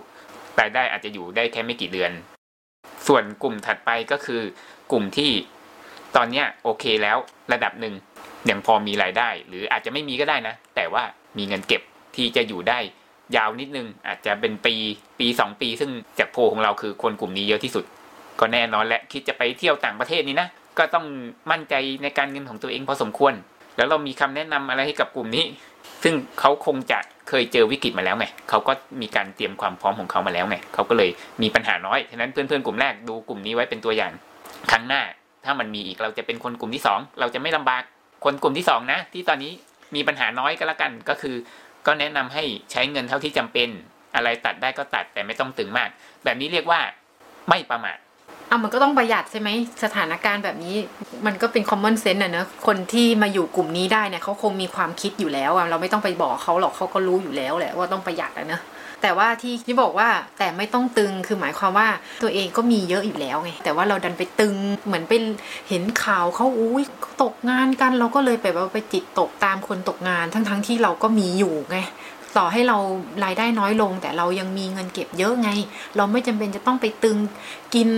รายได้อาจจะอยู่ได้แค่ไม่กี่เดือน ส่วนกลุ่มถัดไปก็คือกลุ่มที่ ตอนเนี้ยโอเคแล้วระดับหนึ่งยังพอมีรายได้ หรืออาจจะไม่มีก็ได้นะ แต่ว่ามีเงินเก็บที่จะอยู่ได้ยาวนิดนึง อาจจะเป็นปีปีสองปี ซึ่งจากโพของเราคือคนกลุ่มนี้เยอะที่สุด ก็แน่นอนแหละคิดจะไปเที่ยวต่างประเทศนี่นะก็ต้องมั่นใจในการเงินของตัวเองพอสมควร แล้วเรามีคำแนะนำอะไรให้กับกลุ่มนี้ ซึ่งเขาคงจะเคยเจอวิกฤตมาแล้วไงเขาก็มีการเตรียมความพร้อมของเขามาแล้วไงเขาก็เลยมีปัญหาน้อยฉะนั้นเพื่อนๆกลุ่มแรกดูกลุ่มนี้ไว้เป็นตัวอย่าง ครั้งหน้า ถ้ามันมีอีกเราจะเป็นคนกลุ่มที่สองเราจะไม่ลำบากคนกลุ่มที่สองนะที่ตอนนี้มีปัญหาน้อยก็แล้วกันก็คือ ก็แนะนำให้ใช้เงินเท่าที่จำเป็น อะไรตัดได้ก็ตัดแต่ไม่ต้องตึงมาก แบบนี้เรียกว่าไม่ประมาทอะมันก็ต้องประหยัดใช่ไหมสถานการณ์แบบนี้ มันก็เป็น common sense อะเนอะคนที่มาอยู่กลุ่มนี้ได้เนี่ยเขาคงมีความคิดอยู่แล้วอะเราไม่ต้องไปบอกเขาหรอกเขาก็รู้อยู่แล้วแหละว่าต้องประหยัดอะเนอะ แต่ว่าที่ที่บอกว่าแต่ไม่ต้องตึงคือหมายความว่าตัวเองก็มีเยอะอยู่แล้วไงแต่ว่าเราดันไปตึงเหมือนไปเห็นข่าวเขาอุ้ยตกงานกันเราก็เลยไปว่าไปจิตตกตามคนตกงานทั้งๆทที่เราก็มีอยู่ไงต่อให้เรารายได้น้อยลง แต่เรายังมีเงินเก็บเยอะไง เราไม่จำเป็นจะต้องไปตึงกิน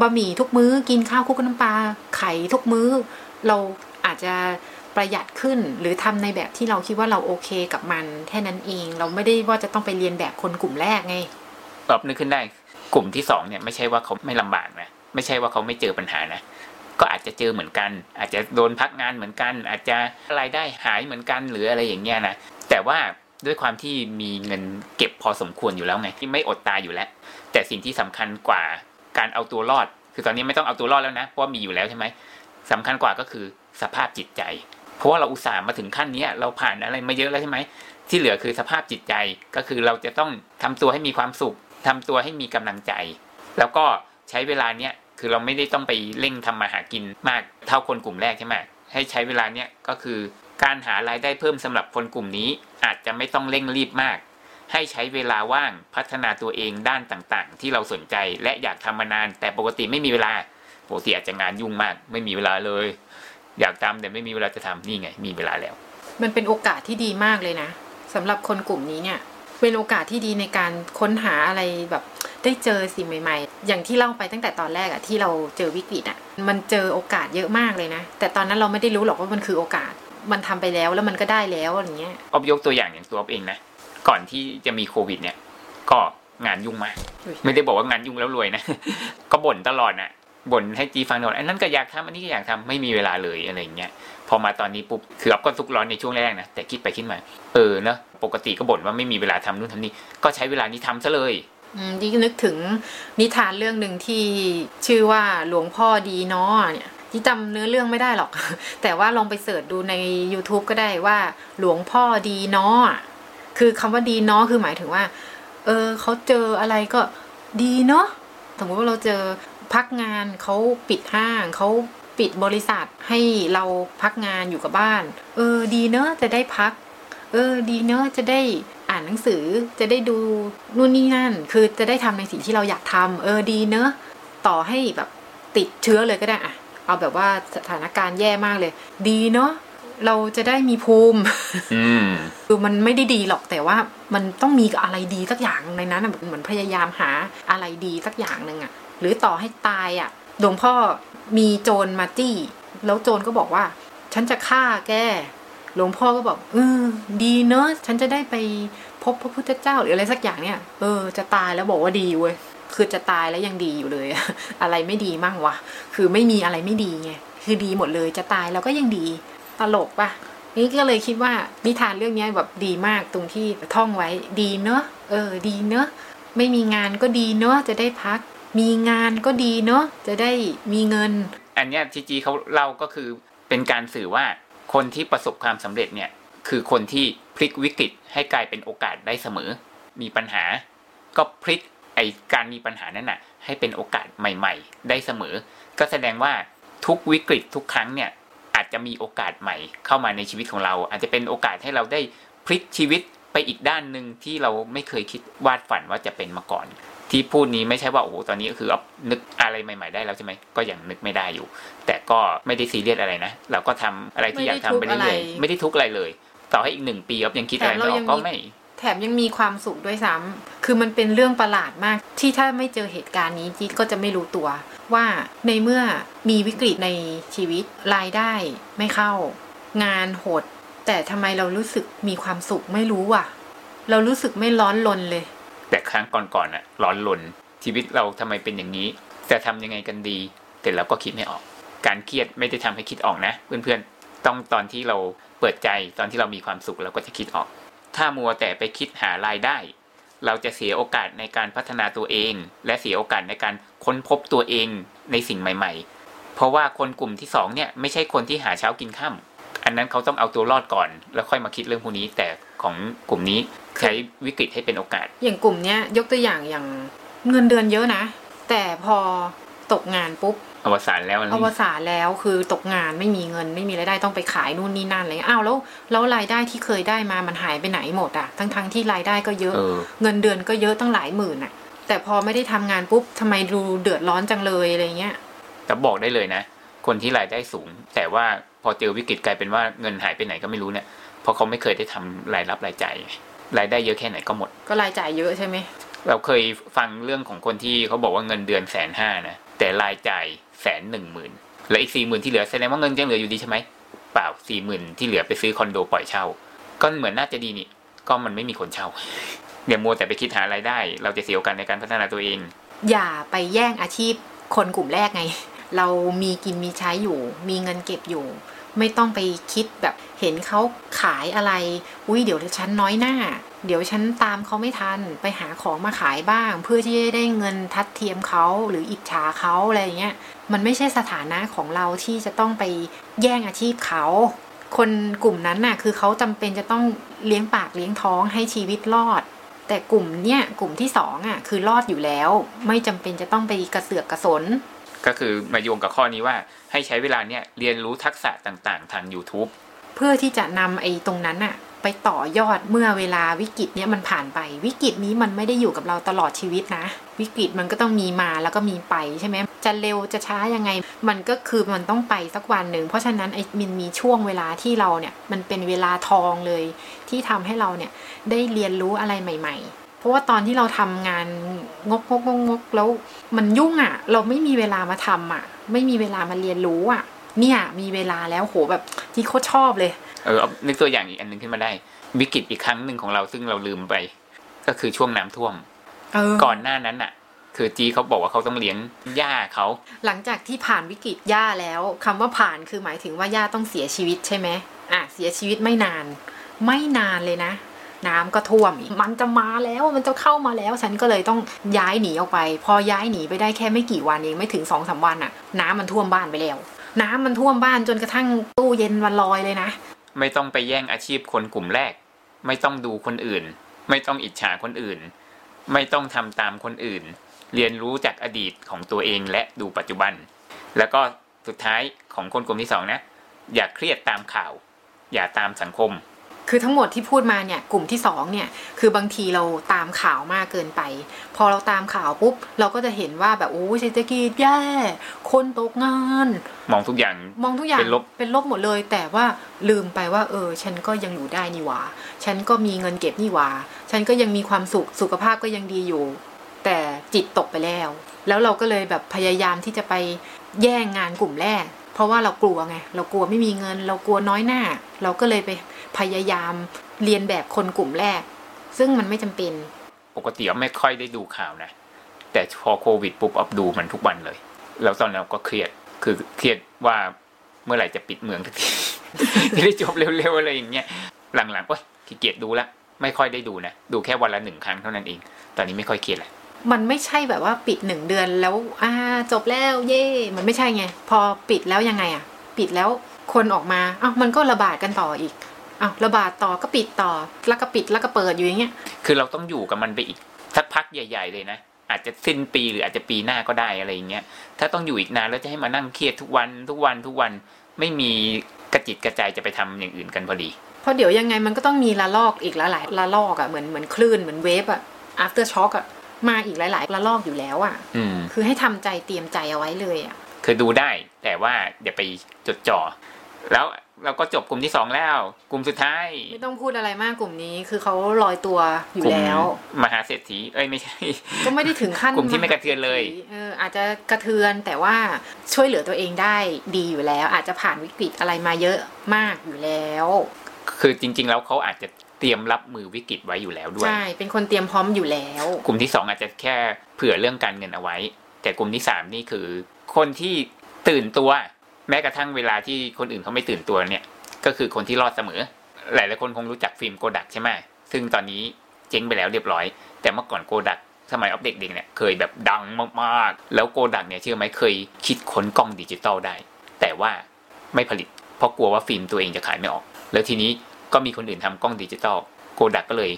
บะหมี่ทุกมื้อ กินข้าวคุกน้ำปลาไข่ทุกมื้อ เราอาจจะ ประหยัดขึ้น หรือทำในแบบที่เราคิดว่าเราโอเคกับมันแค่นั้นเอง เราไม่ได้ว่าจะต้องไปเรียนแบบคนกลุ่มแรกไงตอบนึกขึ้นได้ กลุ่มที่สองเนี่ยไม่ใช่ว่าเขาไม่ลำบากนะไม่ใช่ว่าเขาไม่เจอปัญหานะก็อาจจะเจอเหมือนกัน อาจจะโดนพักงานเหมือนกัน อาจจะรายได้หายเหมือนกันหรืออะไรอย่างเงี้ยนะแต่ว่าด้วยความที่มีเงินเก็บพอสมควรอยู่แล้วไงที่ไม่อดตายอยู่แล้ว แต่สิ่งที่สำคัญกว่าการเอาตัวรอด คือตอนนี้ไม่ต้องเอาตัวรอดแล้วนะเพราะมีอยู่แล้วใช่ไหมสำคัญกว่าก็คือสภาพจิตใจ เพราะว่าเราอุตส่าห์มาถึงขั้นนี้เราผ่านอะไรมาเยอะแล้วใช่ไหมที่เหลือคือสภาพจิตใจก็คือเราจะต้องทำตัวให้มีความสุขทำตัวให้มีกำลังใจ แล้วก็ใช้เวลาเนี้ยคือเราไม่ได้ต้องไปเร่งทำมาหากินมากเท่าคนกลุ่มแรกใช่ไหมให้ใช้เวลาเนี้ยก็คือการหารายได้เพิ่มสำหรับคนกลุ่มนี้ อาจจะไม่ต้องเร่งรีบมาก ให้ใช้เวลาว่างพัฒนาตัวเองด้านต่างๆ ที่เราสนใจและอยากทำมานาน แต่ปกติไม่มีเวลาปกติอาจจะงานยุ่งมาก ไม่มีเวลาเลย อยากทำแต่ไม่มีเวลาจะทำนี่ไง มีเวลาแล้ว มันเป็นโอกาสที่ดีมากเลยนะสำหรับคนกลุ่มนี้เนี่ยเป็นโอกาสที่ดีในการค้นหาอะไรแบบได้เจอสิ่งใหม่ ๆ อย่างที่เล่าไปตั้งแต่ตอนแรกอะที่เราเจอวิกฤตอะมันเจอโอกาสเยอะมากเลยนะ แต่ตอนนั้นเราไม่ได้รู้หรอกว่ามันคือโอกาส มันทำไปแล้วแล้วมันก็ได้แล้วอย่างเงี้ยออบยกตัวอย่างอย่างตัวออบเองนะ ก่อนที่จะมีโควิดเนี่ย ก็งานยุ่งมาก ไม่ได้บอกว่างานยุ่งแล้วรวยนะ ก็บ่นตลอดน่ะ บ่นให้จีฟังตลอดอันนั้นก็อยากทำอันนี้ก็อยากทำไม่มีเวลาเลยอะไรอย่างเงี้ยพอมาตอนนี้ปุ๊บคือออบก็ทุกร้อนในช่วงแรกนะแต่คิดไปคิดมาเออเนอะปกติก็บ่นว่าไม่มีเวลาทำนู่นทำนี่ก็ใช้เวลานี้ทำซะเลยอืมที่นึกถึงนิทานเรื่องหนึ่งที่ชื่อว่าหลวงพ่อดีเนาะเนี่ยที่จำเนื้อเรื่องไม่ได้หรอก แต่ว่าลองไปเสิร์ชดูใน YouTube ก็ได้ว่าหลวงพ่อดีเนาะคือคำว่าดีเนาะคือหมายถึงว่า เออเขาเจออะไรก็ดีเนาะสมมติว่าเราเจอ พักงานเขาปิดห้างเขาปิดบริษัทให้เราพักงานอยู่กับบ้าน เออดีเนอะจะได้พัก เออดีเนอะจะได้อ่านหนังสือจะได้ดูนู่นนี่นั่น คือจะได้ทำในสิ่งที่เราอยากทำเออดีเนอะต่อให้แบบติดเชื้อเลยก็ได้อะเอาแบบว่าสถานการณ์แย่มากเลย ดีเนาะเราจะได้มีภูมิอืมคือมันไม่ได้ดีหรอกแต่ว่ามันต้องมีอะไรดีสักอย่างในนั้นอะเหมือนพยายามหาอะไรดีสักอย่างหนึ่งอะ หรือต่อให้ตายอะหลวงพ่อมีโจรมาจี้ แล้วโจรก็บอกว่า ฉันจะฆ่าแกหลวงพ่อก็บอกเออดีเนอะฉันจะได้ไปพบพระพุทธเจ้าหรืออะไรสักอย่างเนี่ย เออ จะตายแล้วบอกว่าดีเว้ยคือจะตายแล้วยังดีอยู่เลย อะไรไม่ดีมั่งวะคือไม่มีอะไรไม่ดีไงคือดีหมดเลยจะตายแล้วก็ยังดีตลกปะนี่ก็เลยคิดว่านิทานเรื่องนี้แบบดีมากตรงที่ท่องไว้ดีเนอะเออ ดีเนอะไม่มีงานก็ดีเนอะจะได้พัก มีงานก็ดีเนอะจะได้มีเงิน อันเนี้ยทีจีเขาเล่าก็คือเป็นการสื่อว่าคนที่ประสบความสำเร็จเนี่ยคือคนที่พลิกวิกฤตให้กลายเป็นโอกาสได้เสมอ มีปัญหา ก็พลิกไอการมีปัญหานั้นน่ะให้เป็นโอกาสใหม่ ๆ ได้เสมอ ก็แสดงว่าทุกวิกฤตทุกครั้งเนี่ยอาจจะมีโอกาสใหม่เข้ามาในชีวิตของเรา อาจจะเป็นโอกาสให้เราได้พลิกชีวิตไปอีกด้านหนึ่งที่เราไม่เคยคิดวาดฝันว่าจะเป็นมาก่อน ที่พูดนี้ไม่ใช่ว่าโอ้โหตอนนี้ก็คือเอานึกอะไรใหม่ ๆ ได้แล้วใช่ไหมก็ยังนึกไม่ได้อยู่ แต่ก็ไม่ได้ซีเรียสอะไรนะเราก็ทำอะไรที่อยากทำไปเรื่อยๆไม่ได้ทุกข์อะไรเลย ต่อให้อีกหนึ่งปีอ๊อฟยังคิดอะไรไม่ออกก็ไม่แถมยังมีความสุขด้วยซ้ำคือมันเป็นเรื่องประหลาดมาก ที่ถ้าไม่เจอเหตุการณ์นี้จี๊ดก็จะไม่รู้ตัว ว่าในเมื่อมีวิกฤตในชีวิตรายได้ไม่เข้า งานหด แต่ทำไมเรารู้สึกมีความสุขไม่รู้อะ เรารู้สึกไม่ร้อนลนเลย แต่ครั้งก่อนๆน่ะร้อนลนชีวิตเราทำไมเป็นอย่างนี้ จะทำยังไงกันดี แต่เราก็คิดไม่ออก การเครียดไม่ได้ทำให้คิดออกนะ เพื่อนๆ ต้องตอนที่เราเปิดใจตอนที่เรามีความสุขเราก็จะคิดออก ถ้ามัวแต่ไปคิดหารายได้ เราจะเสียโอกาสในการพัฒนาตัวเอง และเสียโอกาสในการค้นพบตัวเองในสิ่งใหม่ ๆ เพราะว่าคนกลุ่มที่สองเนี่ยไม่ใช่คนที่หาเช้ากินข้า อันนั้นเขาต้องเอาตัวรอดก่อน แล้วค่อยมาคิดเรื่องพวกนี้ แต่ของกลุ่มนี้ใช้วิกฤตให้เป็นโอกาส อย่างกลุ่มเนี้ยยกตัวอย่างอย่างเงินเดือนเยอะนะ แต่พอตกงานปุ๊บอวสานแล้วอะไรอวสานแล้วคือตกงานไม่มีเงินไม่มีรายได้ต้องไปขายนู่นนี่นั่นอะไรเลยอ้าวแล้วแล้วรายได้ที่เคยได้มามันหายไปไหนหมดอะทั้งทั้งๆที่รายได้ก็เยอะเออเงินเดือนก็เยอะตั้งหลายหมื่นอะแต่พอไม่ได้ทำงานปุ๊บทำไมดูเดือดร้อนจังเลยอะไรเงี้ยแต่บอกได้เลยนะ คนที่รายได้สูง แต่ว่า พอเจอวิกฤตกลายเป็นว่าเงินหายไปไหนก็ไม่รู้เนี่ยเพราะเขาไม่เคยได้ทำรายรับรายจ่ายรายได้เยอะแค่ไหนก็หมด ก็รายจ่ายเยอะใช่ไหมเราเคยฟังเรื่องของคนที่เขาบอกว่าเงินเดือนแสนห้านะแต่รายจ่ายแสนหนึ่งหมื่นแล้วอีกสี่หมื่นที่เหลือแสดงว่าเงินยังเหลืออยู่ดีใช่ไหมเปล่าสี่หมื่นที่เหลือไปซื้อคอนโดปล่อยเช่า ก็เหมือนน่าจะดีนี่ ก็มันไม่มีคนเช่าเดี๋ยวมัวแต่ไปคิดหารายได้ เราจะเสียโอกาสในการพัฒนาตัวเอง อย่าไปแย่งอาชีพคนกลุ่มแรกไง เรามีกินมีใช้อยู่ มีเงินเก็บอยู่ ไม่ต้องไปคิดแบบเห็นเขาขายอะไร อุ้ยเดี๋ยวฉันน้อยหน้า เดี๋ยวฉันตามเขาไม่ทัน ไปหาของมาขายบ้าง เพื่อที่จะได้เงินทัดเทียมเขาหรืออิจฉาเขาอะไรอย่างเงี้ย มันไม่ใช่สถานะของเราที่จะต้องไปแย่งอาชีพเขา คนกลุ่มนั้นน่ะคือเขาจำเป็นจะต้องเลี้ยงปากเลี้ยงท้องให้ชีวิตรอดแต่กลุ่มเนี้ยกลุ่มที่สองอะคือรอดอยู่แล้ว ไม่จำเป็นจะต้องไปกระเสือกกระสน ก็คือมาโยงกับข้อนี้ว่าให้ใช้เวลาเนี่ยเรียนรู้ทักษะต่างๆ ทาง YouTube เพื่อที่จะนำไอ้ตรงนั้นน่ะไปต่อยอดเมื่อเวลาวิกฤตเนี้ยมันผ่านไป วิกฤตนี้มันไม่ได้อยู่กับเราตลอดชีวิตนะ วิกฤตมันก็ต้องมีมาแล้วก็มีไปใช่ไหมจะเร็วจะช้ายังไง มันก็คือมันต้องไปสักวันหนึ่งเพราะฉะนั้นไอ้มันมีช่วงเวลาที่เราเนี่ยมันเป็นเวลาทองเลย ที่ทำให้เราเนี่ยได้เรียนรู้อะไรใหม่ ๆ เพราะว่าตอนที่เราทำงานงกงกงกงกแล้วมันยุ่งอะ่ะ เราไม่มีเวลามาทำอะ ไม่มีเวลามาเรียนรู้อะ เนี่ย มีเวลาแล้วโหแบบที่โคตรชอบเลย เออเอานึกตัวอย่างอีกอันหนึ่งขึ้นมาได้ วิกฤตอีกครั้งหนึ่งของเราซึ่งเราลืมไป ก็คือช่วงน้ำท่วมเออก่อนหน้านั้นน่ะ คือจีเขาบอกว่าเขาต้องเลี้ยงย่าเขา หลังจากที่ผ่านวิกฤตย่าแล้วคำว่าผ่านคือหมายถึงว่าย่าต้องเสียชีวิตใช่ไหมอะเสียชีวิตไม่นาน ไม่นานเลยนะ น้ำก็ท่วมอีกมันจะมาแล้วมันจะเข้ามาแล้ว ฉันก็เลยต้องย้ายหนีออกไป พอย้ายหนีไปได้แค่ไม่กี่วันเองไม่ถึงสองสามวันอะน้ำมันท่วมบ้านไปแล้ว น้ำมันท่วมบ้านจนกระทั่งตู้เย็นวันลอยเลยนะ ไม่ต้องไปแย่งอาชีพคนกลุ่มแรก ไม่ต้องดูคนอื่น ไม่ต้องอิจฉาคนอื่น ไม่ต้องทำตามคนอื่น เรียนรู้จากอดีตของตัวเองและดูปัจจุบัน แล้วก็สุดท้ายของคนกลุ่มที่สองนะอย่าเครียดตามข่าว อย่าตามสังคม คือทั้งหมดที่พูดมาเนี่ยกลุ่มที่สองเนี่ยคือบางทีเราตามข่าวมากเกินไป พอเราตามข่าวปุ๊บเราก็จะเห็นว่าแบบโอ้เศรษฐกิจแย่คนตกงาน มองทุกอย่างมองทุกอย่างเป็นลบเป็นลบหมดเลย แต่ว่าลืมไปว่า เออ ฉันก็ยังอยู่ได้นี่หว่า ฉันก็มีเงินเก็บนี่หว่า ฉันก็ยังมีความสุขสุขภาพก็ยังดีอยู่ แต่จิตตกไปแล้ว แล้วเราก็เลยแบบพยายามที่จะไปแย่งงานกลุ่มแรก เพราะว่าเรากลัวไง เรากลัวไม่มีเงิน เรากลัวน้อยหน้า เราก็เลยไปพยายามเรียนแบบคนกลุ่มแรก ซึ่งมันไม่จำเป็น ปกติไม่ค่อยได้ดูข่าวนะ แต่พอโควิดปุ๊บอับดูมันทุกวันเลย แล้วตอนนั้นก็เครียด คือเครียดว่าเมื่อไหร่จะปิดเมืองทีจะได้จบเร็วๆอะไรอย่างเงี้ย หลังๆโอ๊ยขี้เกียจดูละ ไม่ค่อยได้ดูนะ ดูแค่วันละหนึ่งครั้งเท่านั้นเอง ตอนนี้ไม่ค่อยเครียดละ มันไม่ใช่แบบว่าปิดหนึ่งเดือนแล้วอ่าจบแล้วเย่มันไม่ใช่ไง พอปิดแล้วยังไงอะปิดแล้วคนออกมาอ้าวมันก็ระบาดกันต่ออีกอ้าวระบาดต่อก็ปิดต่อ แล้วก็ปิดแล้วก็เปิดอยู่อย่างเงี้ย คือเราต้องอยู่กับมันไปอีกสักพักใหญ่ ๆ เลยนะ อาจจะสิ้นปีหรืออาจจะปีหน้าก็ได้อะไรอย่างเงี้ย ถ้าต้องอยู่อีกนานแล้วจะให้มานั่งเครียดทุกวันทุกวันทุกวันไม่มีกระจิตกระใจจะไปทำอย่างอื่นกันพอดี เพราะเดี๋ยวยังไงมันก็ต้องมีระลอกอีกหลายๆระลอกอะเหมือนเหมือนคลื่นเหมือนเวฟอะ after shock อะ มาอีกหลาย ๆ ระลอกอยู่แล้วอะอืมคือให้ทำใจเตรียมใจเอาไว้เลยอะคือดูได้ แต่ว่าอย่าไปจดจ่อแล้วเราก็จบกลุ่มที่สองแล้ว กลุ่มสุดท้าย ไม่ต้องพูดอะไรมากกลุ่มนี้ คือเขาลอยตัวอยู่กลุ่มแล้ว มหาเศรษฐีเอ้ยไม่ใช่ก็ไม่ได้ถึงขั้นกลุ่มที่ไม่กระเทือนเลยเอออาจจะกระเทือนแต่ว่าช่วยเหลือตัวเองได้ดีอยู่แล้ว อาจจะผ่านวิกฤตอะไรมาเยอะมากอยู่แล้ว คือจริง ๆ แล้วเขาอาจจะ เตรียมรับมือวิกฤตไว้อยู่แล้วด้วย ใช่ เป็นคนเตรียมพร้อมอยู่แล้ว กลุ่มที่สองอาจจะแค่เผื่อเรื่องการเงินเอาไว้ แต่กลุ่มที่สามนี่คือ คนที่ตื่นตัว แม้กระทั่งเวลาที่คนอื่นเขาไม่ตื่นตัวเนี่ย ก็คือคนที่รอดเสมอ หลายหลายๆคนคงรู้จักฟิล์มโกดักใช่ไหมซึ่งตอนนี้เจ๊งไปแล้วเรียบร้อย แต่เมื่อก่อนโกดักสมัยออฟเด็กเด็กเนี่ยเคยแบบดังมากๆ แล้วโกดักเนี่ยเชื่อไหมเคยคิดค้นกล้องดิจิตอลได้ แต่ว่าไม่ผลิต เพราะกลัวว่าฟิล์มตัวเองจะขายไม่ออก แล้วทีนี้ ก็มีคนอื่นทำกล้องดิจิตอลโกดักก็เลย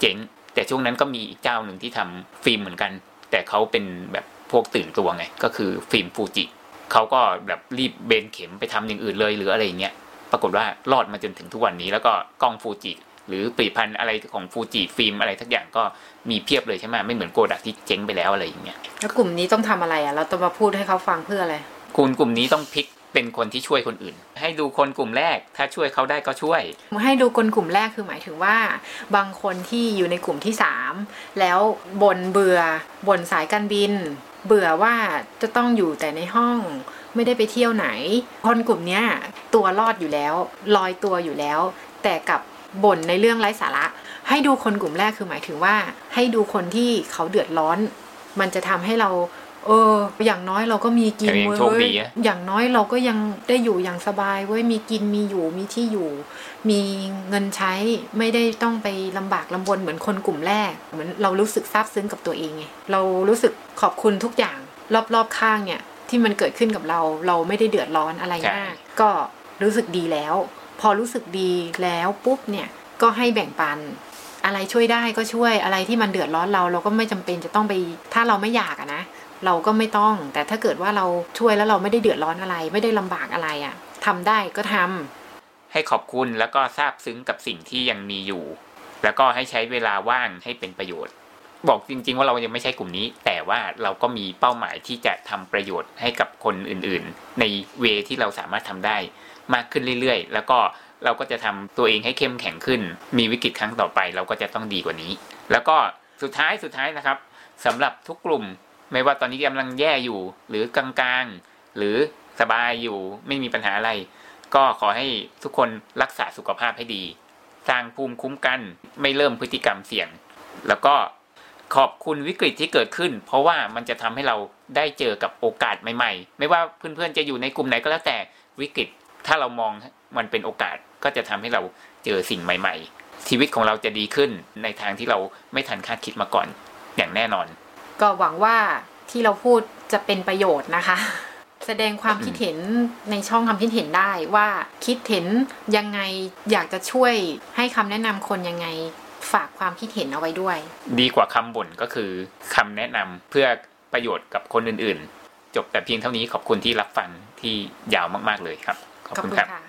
เจ๊งแต่ช่วงนั้นก็มีอีกเจ้าหนึ่งที่ทำฟิล์มเหมือนกัน แต่เขาเป็นแบบพวกตื่นตัวไง ก็คือฟิล์มฟูจิเขาก็แบบรีบเบนเข็มไปทำอย่างอื่นเลยหรืออะไรอย่างเงี้ยปรากฏว่ารอดมาจนถึงทุกวันนี้ แล้วก็กล้องฟูจิหรือผลิตภัณฑ์อะไรของฟูจิฟิล์มอะไรทักอย่างก็มีเพียบเลยใช่ไหมไม่เหมือนโกดักที่เจ๊งไปแล้วอะไรอย่างเงี้ยแล้วกลุ่มนี้ต้องทำอะไรอะเราต้องมาพูดให้เขาฟังเพื่ออะไรคุณกลุ่มนี้ต้องพลิก เป็นคนที่ช่วยคนอื่น ให้ดูคนกลุ่มแรก ถ้าช่วยเขาได้ก็ช่วย ให้ดูคนกลุ่มแรกคือหมายถึงว่า บางคนที่อยู่ในกลุ่มที่สามแล้วบนเบื่อบนสายการบิน เบื่อว่าจะต้องอยู่แต่ในห้องไม่ได้ไปเที่ยวไหน คนกลุ่มนี้ตัวรอดอยู่แล้วลอยตัวอยู่แล้ว แต่กับบ่นในเรื่องไร้สาระ ให้ดูคนกลุ่มแรกคือหมายถึงว่า ให้ดูคนที่เขาเดือดร้อน มันจะทำให้เรา เออ อย่างน้อยเราก็มีกินแต่ยังเว้โชคดียนะอย่างน้อยเราก็ยังได้อยู่อย่างสบายเว้ยมีกินมีอยู่มีที่อยู่ มีเงินใช้ไม่ได้ต้องไปลำบากลำบนเหมือนคนกลุ่มแรก เหมือนเรารู้สึกซาบซึ้งกับตัวเองไงเรารู้สึกขอบคุณทุกอย่างรอบๆข้างเนี่ยที่มันเกิดขึ้นกับเราเราไม่ได้เดือดร้อนอะไรใช่มากก็รู้สึกดีแล้ว พอรู้สึกดีแล้วปุ๊บเนี่ยก็ให้แบ่งปัน อะไรช่วยได้ก็ช่วยอะไรที่มันเดือดร้อนเรา เราก็ไม่จำเป็นจะต้องไป ถ้าเราไม่อยากอะนะ เราก็ไม่ต้อง แต่ถ้าเกิดว่าเราช่วยแล้วเราไม่ได้เดือดร้อนอะไร ไม่ได้ลำบากอะไรอะทำได้ก็ทำให้ขอบคุณแล้วก็ซาบซึ้งกับสิ่งที่ยังมีอยู่ แล้วก็ให้ใช้เวลาว่างให้เป็นประโยชน์ บอกจริง ๆ ว่าเรายังไม่ใช่กลุ่มนี้ แต่ว่าเราก็มีเป้าหมายที่จะทำประโยชน์ให้กับคนอื่นๆ ในเวที่เราสามารถทำได้มากขึ้นเรื่อยๆ แล้วก็เราก็จะทำตัวเองให้เข้มแข็งขึ้น มีวิกฤตครั้งต่อไป เราก็จะต้องดีกว่านี้ แล้วก็สุดท้ายสุดท้ายนะครับสำหรับทุกกลุ่ม ไม่ว่าตอนนี้กำลังแย่อยู่ หรือกลางๆ หรือสบายอยู่ไม่มีปัญหาอะไร ก็ขอให้ทุกคนรักษาสุขภาพให้ดี สร้างภูมิคุ้มกันไม่เริ่มพฤติกรรมเสี่ยง แล้วก็ขอบคุณวิกฤตที่เกิดขึ้น เพราะว่ามันจะทำให้เราได้เจอกับโอกาสใหม่ๆ ไม่ว่าเพื่อนๆจะอยู่ในกลุ่มไหนก็แล้วแต่วิกฤตถ้าเรามองมันเป็นโอกาสก็จะทำให้เราเจอสิ่งใหม่ ๆ ชีวิตของเราจะดีขึ้นในทางที่เราไม่ทันคาดคิดมาก่อน อย่างแน่นอน ก็หวังว่าที่เราพูดจะเป็นประโยชน์นะคะ แสดงความคิดเห็นในช่องความคิดเห็นได้ว่าคิดเห็นยังไงอยากจะช่วยให้คำแนะนำคนยังไงฝากความคิดเห็นเอาไว้ด้วย ดีกว่าคำบ่นก็คือคำแนะนำเพื่อประโยชน์กับคนอื่นๆ จบแต่เพียงเท่านี้ขอบคุณที่รับฟังที่ยาวมากๆเลยครับ ขอบขอบคุณคุณครับค่ะ